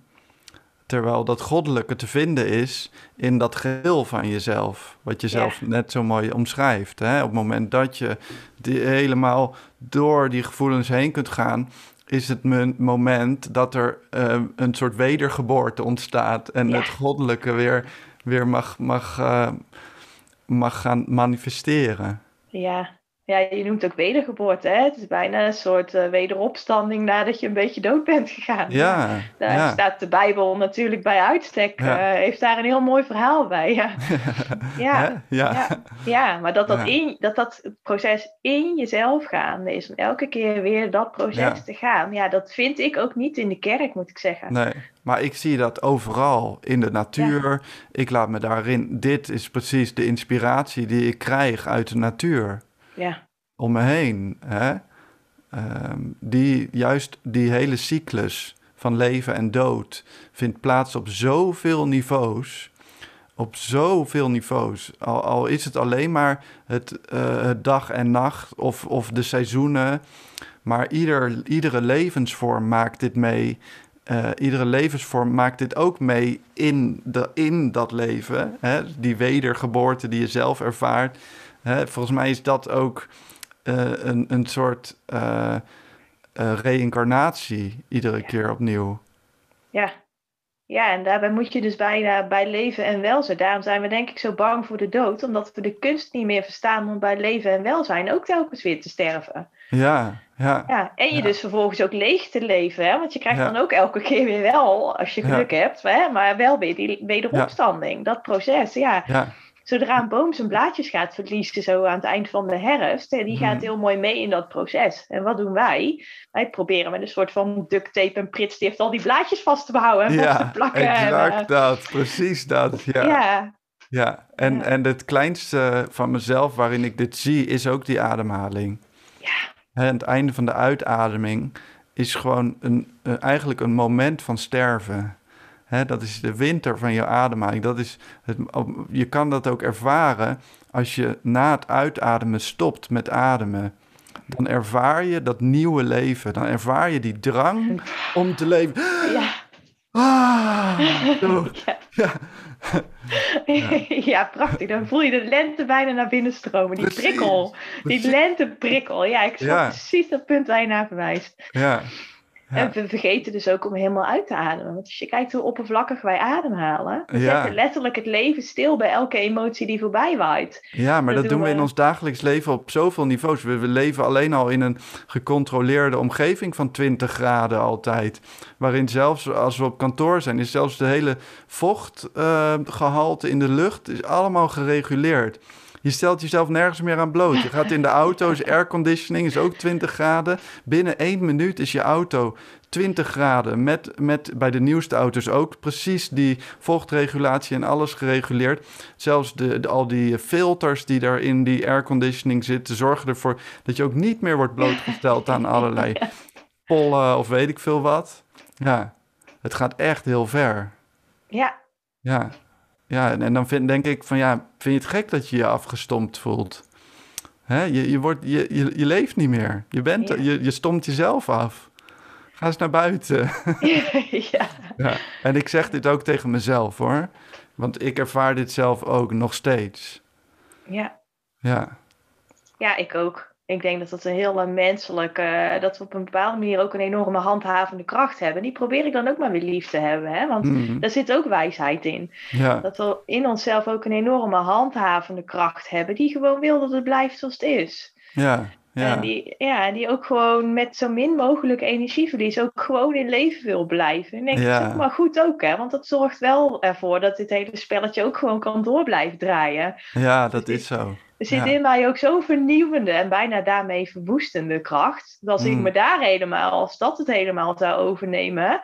Terwijl dat goddelijke te vinden is in dat geheel van jezelf. Wat je zelf net zo mooi omschrijft. Hè? Op het moment dat je die helemaal door die gevoelens heen kunt gaan, is het moment dat er uh, een soort wedergeboorte ontstaat. En het goddelijke weer, weer mag, mag, uh, mag gaan manifesteren. Ja, ja, je noemt ook wedergeboorte. Hè? Het is bijna een soort uh, wederopstanding nadat je een beetje dood bent gegaan. Ja, daar staat de Bijbel natuurlijk bij uitstek. Ja. Uh, heeft daar een heel mooi verhaal bij. Ja, ja, ja. ja. maar dat dat, in, dat dat proces in jezelf gaande is. Om elke keer weer dat proces te gaan. Ja, dat vind ik ook niet in de kerk, moet ik zeggen. Nee, maar ik zie dat overal in de natuur. Ik laat me daarin. Dit is precies de inspiratie die ik krijg uit de natuur om me heen. Hè? Ehm, die, juist die hele cyclus van leven en dood vindt plaats op zoveel niveaus. Op zoveel niveaus. Al, is het alleen maar het, uh, dag en nacht of, of de seizoenen. Maar ieder, iedere levensvorm maakt dit mee. Uh, iedere levensvorm maakt dit ook mee in, de, in dat leven. Hè? Die wedergeboorte die je zelf ervaart. Hè, volgens mij is dat ook uh, een, een soort uh, uh, reïncarnatie iedere keer opnieuw. Ja. ja, en daarbij moet je dus bijna bij leven en welzijn. Daarom zijn we denk ik zo bang voor de dood, omdat we de kunst niet meer verstaan om bij leven en welzijn ook telkens weer te sterven. Ja, ja. ja en je dus vervolgens ook leeg te leven, hè? want je krijgt dan ook elke keer weer wel, als je geluk hebt, hè? maar wel weer die wederopstanding, dat proces, ja zodra een boom zijn blaadjes gaat verliezen, zo aan het eind van de herfst, die gaat Mhm. heel mooi mee in dat proces. En wat doen wij? Wij proberen met een soort van duct tape en pritstift al die blaadjes vast te behouden en vast te plakken. en, exact eh, dat. Precies dat. Ja. ja. Ja, en, Ja. en het kleinste van mezelf waarin ik dit zie, is ook die ademhaling. Ja. Hè, het einde van de uitademing is gewoon een, eh, eigenlijk een moment van sterven. Hè, dat is de winter van je ademhaling. Dat is het, je kan dat ook ervaren als je na het uitademen stopt met ademen. Dan ervaar je dat nieuwe leven. Dan ervaar je die drang om te leven. Ja. Ah. Ja. Ja. Ja. prachtig. Dan voel je de lente bijna naar binnen stromen. Die Precies. prikkel. Die Precies. lenteprikkel. Ja, ik snap Ja. precies dat punt waar je naar verwijst. Ja. Ja. En we vergeten dus ook om helemaal uit te ademen. Want als je kijkt hoe oppervlakkig wij ademhalen, we Ja. zetten letterlijk het leven stil bij elke emotie die voorbij waait. Ja, maar Dat dat doen we in ons dagelijks leven op zoveel niveaus. We, we leven alleen al in een gecontroleerde omgeving van 20 graden altijd. Waarin zelfs als we op kantoor zijn, is zelfs de hele vochtgehalte in de lucht is allemaal gereguleerd. Je stelt jezelf nergens meer aan bloot. Je gaat in de auto, is airconditioning, is ook 20 graden. Binnen één minuut is je auto 20 graden. Met, met bij de nieuwste auto's ook precies die vochtregulatie en alles gereguleerd. Zelfs de, de- al die filters die daar in die airconditioning zitten, zorgen ervoor dat je ook niet meer wordt blootgesteld aan allerlei pollen of weet ik veel wat. Ja, het gaat echt heel ver. Ja, Ja, ja en, en dan vind, denk ik van ja, vind je het gek dat je je afgestompt voelt? Hè? Je, je, wordt, je, je, je leeft niet meer. Je, bent, Ja. je, je stomt jezelf af. Ga eens naar buiten. ja. ja. En ik zeg dit ook tegen mezelf hoor. Want ik ervaar dit zelf ook nog steeds. ja. Ja, Ja, ik ook. Ik denk dat dat een heel menselijke, dat we op een bepaalde manier ook een enorme handhavende kracht hebben. Die probeer ik dan ook maar weer lief te hebben. Hè? Want Mhm. daar zit ook wijsheid in. ja, Dat we in onszelf ook een enorme handhavende kracht hebben. Die gewoon wil dat het blijft zoals het is. ja, ja. En die, ja, die ook gewoon met zo min mogelijk energieverlies ook gewoon in leven wil blijven. En ik denk, Ja. dat is ook maar goed ook, hè? Want dat zorgt wel ervoor dat dit hele spelletje ook gewoon kan door blijven draaien. ja, dat is zo. Er zit Ja. in mij ook zo'n vernieuwende en bijna daarmee verwoestende kracht. Dat als ik Mm. me daar helemaal, als dat het helemaal zou overnemen.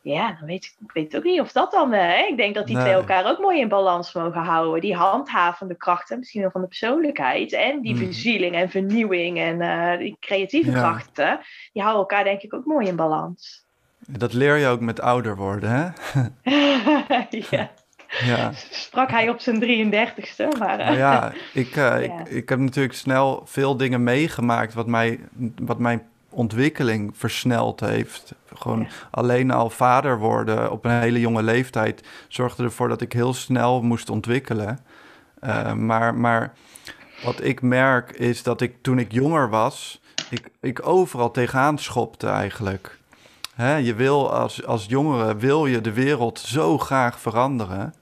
Ja, dan weet ik, ik weet ook niet of dat dan. Hè? Ik denk dat die twee elkaar ook mooi in balans mogen houden. Die handhavende krachten, misschien wel van de persoonlijkheid. En die Mm. verzieling en vernieuwing en eh, die creatieve Ja. krachten. Die houden elkaar denk ik ook mooi in balans. Dat leer je ook met ouder worden, hè? ja, Ja. sprak hij op zijn 33ste. Maar, eh, Nou ja, ik, eh. Ik, ik heb natuurlijk snel veel dingen meegemaakt wat, mij, wat mijn ontwikkeling versneld heeft. Gewoon Ja. alleen al vader worden op een hele jonge leeftijd zorgde ervoor dat ik heel snel moest ontwikkelen. Eh, maar, maar wat ik merk is dat ik toen ik jonger was, ik, ik overal tegenaan schopte eigenlijk. Hè, je wil als, als jongere wil je de wereld zo graag veranderen.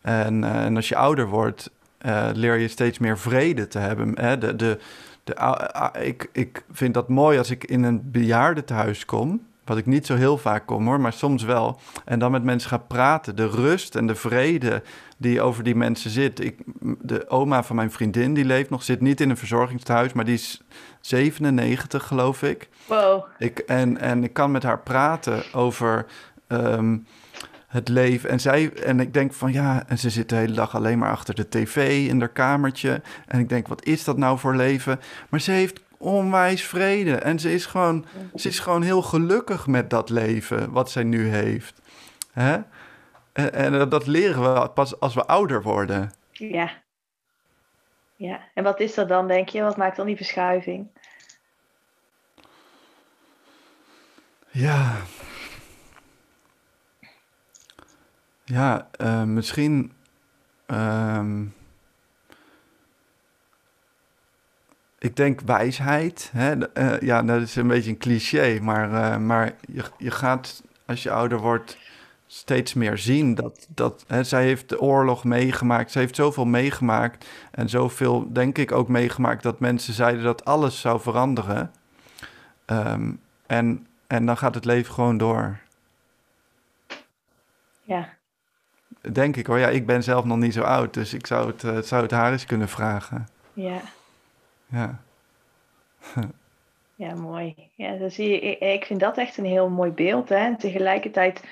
En, eh, en als je ouder wordt, eh, leer je steeds meer vrede te hebben. Hè? De, de, de, ik, ik vind dat mooi als ik in een bejaardentehuis kom. Wat ik niet zo heel vaak kom hoor, maar soms wel. En dan met mensen ga praten. De rust en de vrede die over die mensen zit. Ik, de oma van mijn vriendin, die leeft nog, zit niet in een verzorgingstehuis, maar die is 97 geloof ik. wow. Ik, en, en ik kan met haar praten over ehm, het leven. En, zij, en ik denk van ja, en ze zit de hele dag alleen maar achter de tv in haar kamertje. En ik denk, wat is dat nou voor leven? Maar ze heeft onwijs vrede. En ze is gewoon, ze is gewoon heel gelukkig met dat leven wat zij nu heeft. Hè? En, en dat leren we pas als we ouder worden. Ja. Ja, en wat is dat dan, denk je? Wat maakt dan die verschuiving? Ja. Ja, eh, misschien. ehm, ik denk wijsheid. Hè? Eh, ja, dat is een beetje een cliché, maar, eh, maar je, je gaat als je ouder wordt steeds meer zien dat, dat hè, zij heeft de oorlog meegemaakt. Ze heeft zoveel meegemaakt en zoveel, denk ik, ook meegemaakt dat mensen zeiden dat alles zou veranderen. Ehm, en, en dan gaat het leven gewoon door. Ja, denk ik hoor, ja, ik ben zelf nog niet zo oud, dus ik zou het, uh, zou het haar eens kunnen vragen. Ja. Ja. ja, mooi. Ja, dan zie je, ik, vind dat echt een heel mooi beeld. Hè? En tegelijkertijd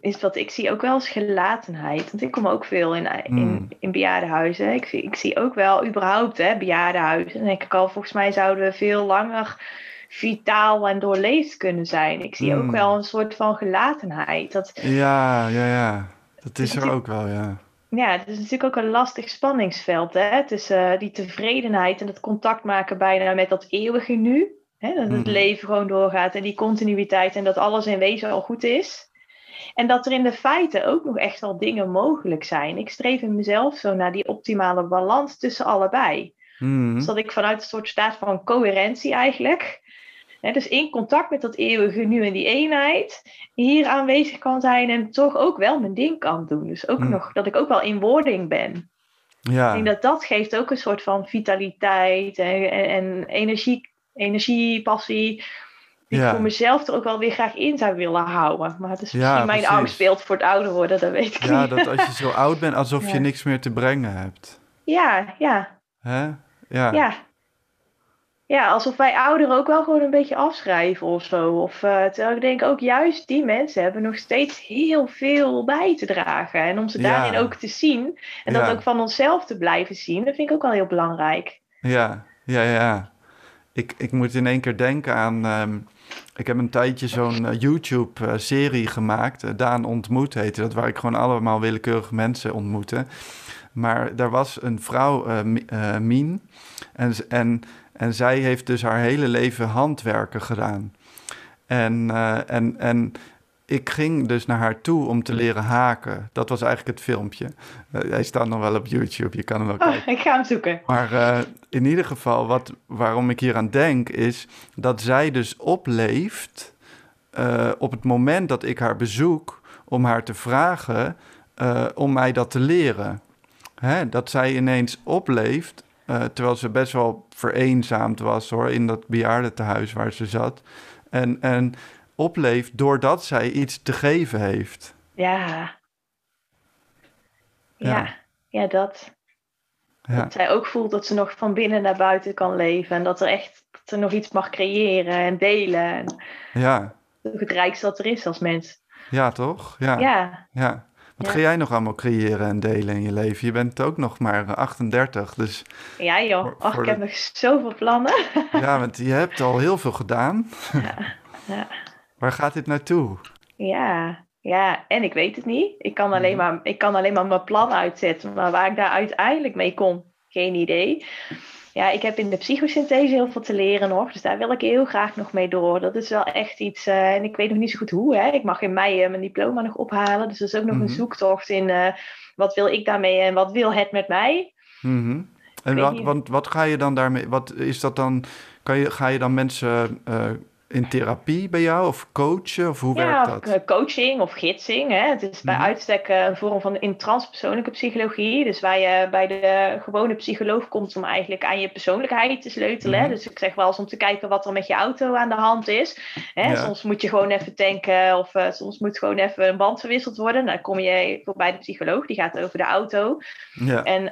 is wat ik zie ook wel als gelatenheid. Want ik kom ook veel in, in, Mm. in bejaardenhuizen. Ik, zie- ik zie ook wel überhaupt hè, bejaardenhuizen. Dan denk ik al, volgens mij zouden we veel langer vitaal en doorleefd kunnen zijn. Ik zie ook Mm. wel een soort van gelatenheid. Dat, Ja, ja, ja. Dat is er ook wel, ja. ja, het is natuurlijk ook een lastig spanningsveld. Hè? Tussen eh, die tevredenheid en het contact maken bijna met dat eeuwige nu. Hè? Dat het Mhm. leven gewoon doorgaat en die continuïteit en dat alles in wezen al goed is. En dat er in de feiten ook nog echt wel dingen mogelijk zijn. Ik streef in mezelf zo naar die optimale balans tussen allebei. Mhm. Dus dat ik vanuit een soort staat van coherentie eigenlijk. Dus in contact met dat eeuwige nu en die eenheid. Hier aanwezig kan zijn en toch ook wel mijn ding kan doen. Dus ook Mm. nog dat ik ook wel in wording ben. Ja. Ik denk dat dat geeft ook een soort van vitaliteit en, en, en energie, energie, passie. Die Ja. ik voor mezelf er ook wel weer graag in zou willen houden. Maar het is Ja, misschien mijn precies. angstbeeld voor het ouder worden, dat weet ik ja, niet. dat als je zo oud bent, alsof je niks meer te brengen hebt. ja, ja, Hè? Ja. ja. Ja, alsof wij ouderen ook wel gewoon een beetje afschrijven of zo. Of, eh, terwijl ik denk ook juist die mensen hebben nog steeds heel veel bij te dragen. En om ze Ja. daarin ook te zien en dat ook van onszelf te blijven zien, dat vind ik ook wel heel belangrijk. Ja, ja, ja. Ik, ik moet in één keer denken aan. ehm, ik heb een tijdje zo'n eh, YouTube-serie gemaakt. eh, Daan ontmoet heette dat, waar ik gewoon allemaal willekeurige mensen ontmoette. Maar daar was een vrouw, Mi- Mien. En, en, en zij heeft dus haar hele leven handwerken gedaan. En, eh, en, en ik ging dus naar haar toe om te leren haken. Dat was eigenlijk het filmpje. Eh, hij staat nog wel op YouTube, je kan hem wel kijken. Oh, ik ga hem zoeken. Maar eh, in ieder geval, wat, waarom ik hier aan denk, is dat zij dus opleeft op het moment dat ik haar bezoek om haar te vragen om mij dat te leren. Hè? Dat zij ineens opleeft, eh, terwijl ze best wel vereenzaamd was hoor, in dat bejaardentehuis waar ze zat. En, en opleeft doordat zij iets te geven heeft. Ja. Ja. Ja, ja, dat. Ja, Dat zij ook voelt dat ze nog van binnen naar buiten kan leven. En dat er echt dat ze nog iets mag creëren en delen. En ja, ook het rijkste dat er is als mens. ja toch? Ja. Ja, Ja. Wat Ja. ga jij nog allemaal creëren en delen in je leven? Je bent ook nog maar eh, 38, dus ja joh. Voor- ik heb de- nog zoveel plannen. ja, want je hebt al heel veel gedaan. ja. Waar gaat dit naartoe? Ja, ja, en ik weet het niet. Ik kan, alleen Mhm. maar, ik kan alleen maar mijn plan uitzetten. Maar waar ik daar uiteindelijk mee kom, geen idee. Ja, ik heb in de psychosynthese heel veel te leren nog. Dus daar wil ik heel graag nog mee door. Dat is wel echt iets. eh, en ik weet nog niet zo goed hoe. Hè. Ik mag in mei eh, mijn diploma nog ophalen. Dus dat is ook nog Mhm. een zoektocht in eh, wat wil ik daarmee en wat wil het met mij. Mhm. En wat, want wat ga je dan daarmee? Wat is dat dan? Kan je, ga je dan mensen in therapie bij jou of coachen? Of hoe Ja, werkt dat? eh, coaching of gidsing. Hè. Het is bij Mhm. uitstek eh, een vorm van in transpersoonlijke psychologie. Dus waar je bij de gewone psycholoog komt om eigenlijk aan je persoonlijkheid te sleutelen. hè. Mhm. Dus ik zeg wel eens om te kijken wat er met je auto aan de hand is. Hè. Ja. Soms moet je gewoon even tanken of eh, soms moet gewoon even een band verwisseld worden. Dan kom je bij de psycholoog, die gaat over de auto. Ja, En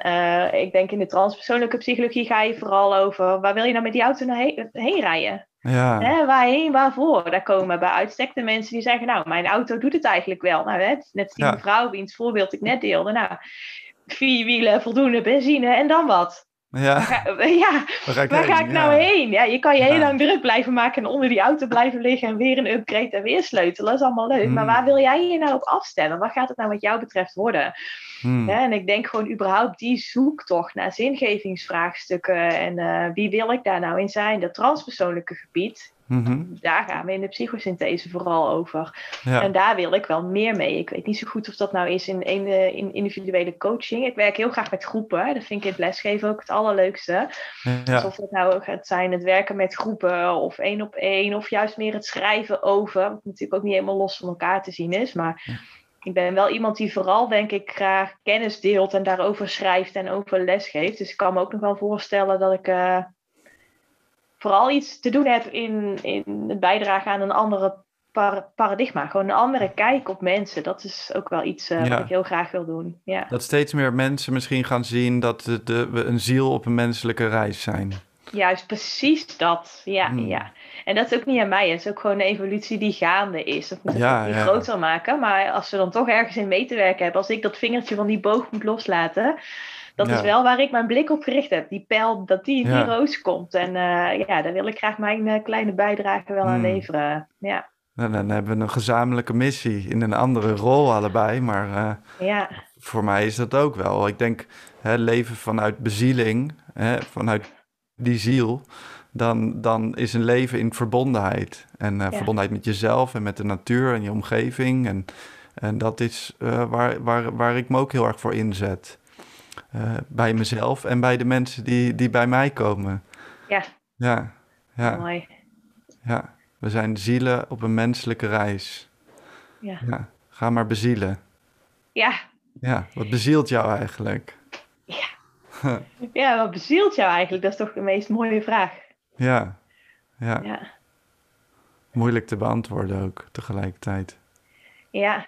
ik denk in de transpersoonlijke psychologie ga je vooral over waar wil je nou met die auto naar heen, heen rijden? Ja, Hè, waarheen, waarvoor? Daar komen bij uitstek de mensen die zeggen, nou, mijn auto doet het eigenlijk wel. Nou, hè, net die Ja. mevrouw wiens voorbeeld ik net deelde. Nou, vier wielen, voldoende benzine en dan wat? Ja. Ga- ja, Waar ga ik, waar heen? ga ik nou Ja. heen? Ja, je kan je heel Ja. lang druk blijven maken en onder die auto blijven liggen en weer een upgrade en weer sleutelen. Dat is allemaal leuk. Maar Hmm. waar wil jij je nou op afstellen? Wat gaat het nou wat jou betreft worden? Hmm. Ja, en ik denk gewoon überhaupt die zoektocht naar zingevingsvraagstukken en eh, wie wil ik daar nou in zijn? Dat transpersoonlijke gebied, Mhm. daar gaan we in de psychosynthese vooral over. Ja. En daar wil ik wel meer mee. Ik weet niet zo goed of dat nou is in, in, eh, in individuele coaching. Ik werk heel graag met groepen. Dat vind ik in het lesgeven ook het allerleukste. Ja. of dat nou gaat zijn het werken met groepen of één op één. Of juist meer het schrijven over. Wat natuurlijk ook niet helemaal los van elkaar te zien is. Maar ik ben wel iemand die vooral denk ik graag kennis deelt. En daarover schrijft en over les geeft. Dus ik kan me ook nog wel voorstellen dat ik... eh, vooral iets te doen heb in, in het bijdragen aan een andere par- paradigma. Gewoon een andere kijk op mensen. Dat is ook wel iets eh, Ja. wat ik heel graag wil doen. Ja. Dat steeds meer mensen misschien gaan zien dat de, de- we een ziel op een menselijke reis zijn. Juist precies dat. Ja, Hmm. ja. En dat is ook niet aan mij. Het is ook gewoon een evolutie die gaande is. Dat moet ik Ja, niet ja. groter maken. Maar als we dan toch ergens in mee te werken hebben, als ik dat vingertje van die boog moet loslaten, dat Ja. is wel waar ik mijn blik op gericht heb. Die pijl, dat die in Ja. die roos komt. En eh, ja, daar wil ik graag mijn eh, kleine bijdrage wel aan Hmm. leveren. Ja, En dan hebben we een gezamenlijke missie in een andere rol allebei, maar eh, ja, voor mij is dat ook wel. Ik denk, hè, leven vanuit bezieling, hè, vanuit die ziel, dan, dan is een leven in verbondenheid. En Ja. verbondenheid met jezelf en met de natuur en je omgeving. En, en dat is waar, waar, waar ik me ook heel erg voor inzet. Eh, bij mezelf en bij de mensen die, die bij mij komen. ja, Ja, ja, mooi. ja. We zijn zielen op een menselijke reis. Ja. Ja, ga maar bezielen. Ja, Ja, wat bezielt jou eigenlijk? ja, wat bezielt jou eigenlijk? Dat is toch de meest mooie vraag. Ja, ja. Ja, Moeilijk te beantwoorden ook tegelijkertijd. ja.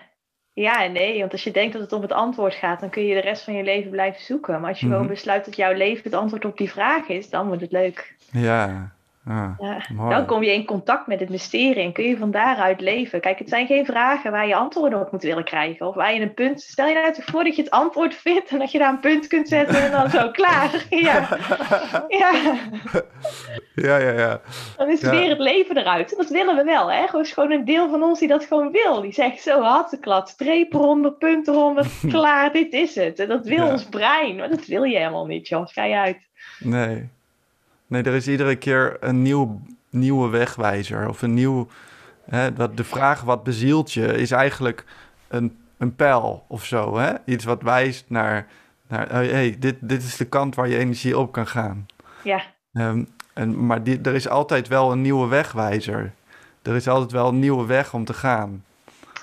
Ja en nee, want als je denkt dat het om het antwoord gaat, dan kun je de rest van je leven blijven zoeken. Maar als je gewoon Mhm. besluit dat jouw leven het antwoord op die vraag is, dan wordt het leuk. Ja, ah, Ja. Dan kom je in contact met het mysterie en kun je van daaruit leven. Kijk, het zijn geen vragen waar je antwoorden op moet willen krijgen. Of waar je een punt. Stel je nou voor dat je het antwoord vindt en dat je daar een punt kunt zetten en dan zo klaar. Ja, ja. Ja, ja, ja. dan is Ja. weer het leven eruit. En dat willen we wel, hè? Gewoon is gewoon een deel van ons die dat gewoon wil. Die zegt zo, hatteklad, streep eronder, punt eronder, klaar, dit is het. En dat wil ons brein. Maar dat wil je helemaal niet, Jos. Ga je uit. Nee. Nee, er is iedere keer een nieuw, nieuwe wegwijzer. Of een nieuw... Hè, wat, de vraag wat bezielt je is eigenlijk een, een pijl of zo. Hè? Iets wat wijst naar... naar oh, hey, dit, dit is de kant waar je energie op kan gaan. Ja, Ehm, en, maar die, er is altijd wel een nieuwe wegwijzer. Er is altijd wel een nieuwe weg om te gaan.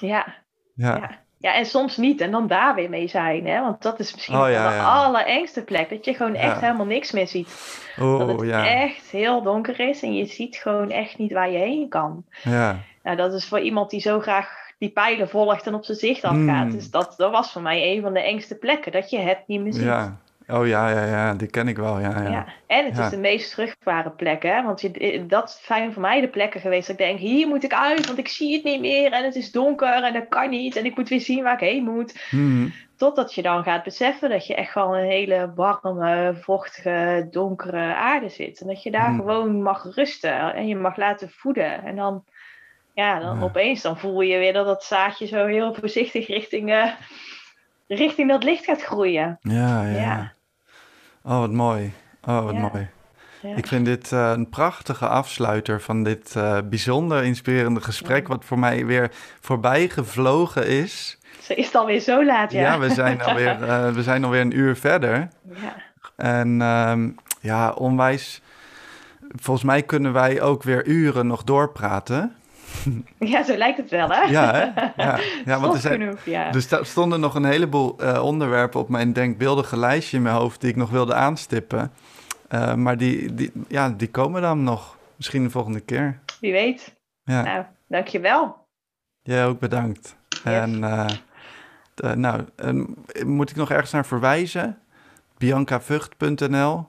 ja. Ja, Ja. Ja, en soms niet. En dan daar weer mee zijn. Hè? Want dat is misschien Oh, ja, de ja. allerengste plek. Dat je gewoon echt helemaal niks meer ziet. dat oh het ja. echt heel donker is. En je ziet gewoon echt niet waar je heen kan. ja. Nou, dat is voor iemand die zo graag die pijlen volgt en op zijn zicht afgaat. Mm. Dus dat, dat was voor mij een van de engste plekken. Dat je het niet meer ziet. ja. Oh ja, ja, ja, die ken ik wel. Ja, ja. Ja. En het Ja. is de meest terugbare plek, hè? Want je, dat zijn voor mij de plekken geweest dat ik denk, hier moet ik uit, want ik zie het niet meer en het is donker en dat kan niet en ik moet weer zien waar ik heen moet. Hmm. Totdat je dan gaat beseffen dat je echt gewoon een hele warme, vochtige, donkere aarde zit. En dat je daar Hmm. gewoon mag rusten en je mag laten voeden. En dan, ja, dan Ja. opeens dan voel je weer dat dat zaadje zo heel voorzichtig richting, eh, richting dat licht gaat groeien. Ja, ja. Oh, wat mooi. Oh, wat Ja. mooi. Ja. Ik vind dit eh, een prachtige afsluiter van dit eh, bijzonder inspirerende gesprek, wat voor mij weer voorbij gevlogen is. Zo is het alweer zo laat, ja. Ja, we, zijn alweer, eh, we zijn alweer een uur verder. Ja. En ehm, ja, onwijs. Volgens mij kunnen wij ook weer uren nog doorpraten. Ja, zo lijkt het wel, hè? Ja, hè? Ja, ja want er, zijn, genoeg, ja. er stonden nog een heleboel eh, onderwerpen op mijn denkbeeldige lijstje in mijn hoofd die ik nog wilde aanstippen. Eh, maar die, die, ja, die komen dan nog. Misschien de volgende keer. Wie weet. Ja, Nou, dankjewel. jij ook bedankt. En eh, nou, eh, moet ik nog ergens naar verwijzen? biancavucht.nl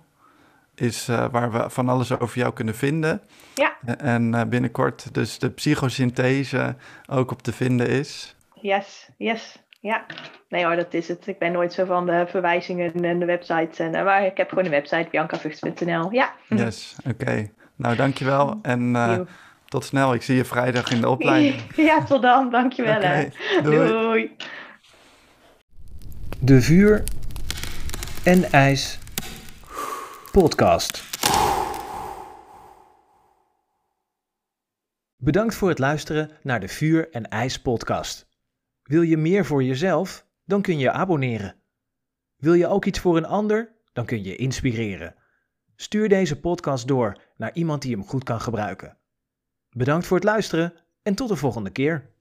is eh, waar we van alles over jou kunnen vinden. Ja. En eh, binnenkort dus de psychosynthese ook op te vinden is. Yes, yes. Ja. Nee hoor, dat is het. Ik ben nooit zo van de verwijzingen en de websites. En, eh, maar ik heb gewoon een website, biancavucht.nl. Ja. Yes, oké. Nou, dankjewel en eh, tot snel. Ik zie je vrijdag in de opleiding. Ja, tot dan. Dankjewel. Doei. De Vuur en IJs podcast. Bedankt voor het luisteren naar de Vuur en IJs podcast. Wil je meer voor jezelf? Dan kun je abonneren. Wil je ook iets voor een ander? Dan kun je inspireren. Stuur deze podcast door naar iemand die hem goed kan gebruiken. Bedankt voor het luisteren en tot de volgende keer.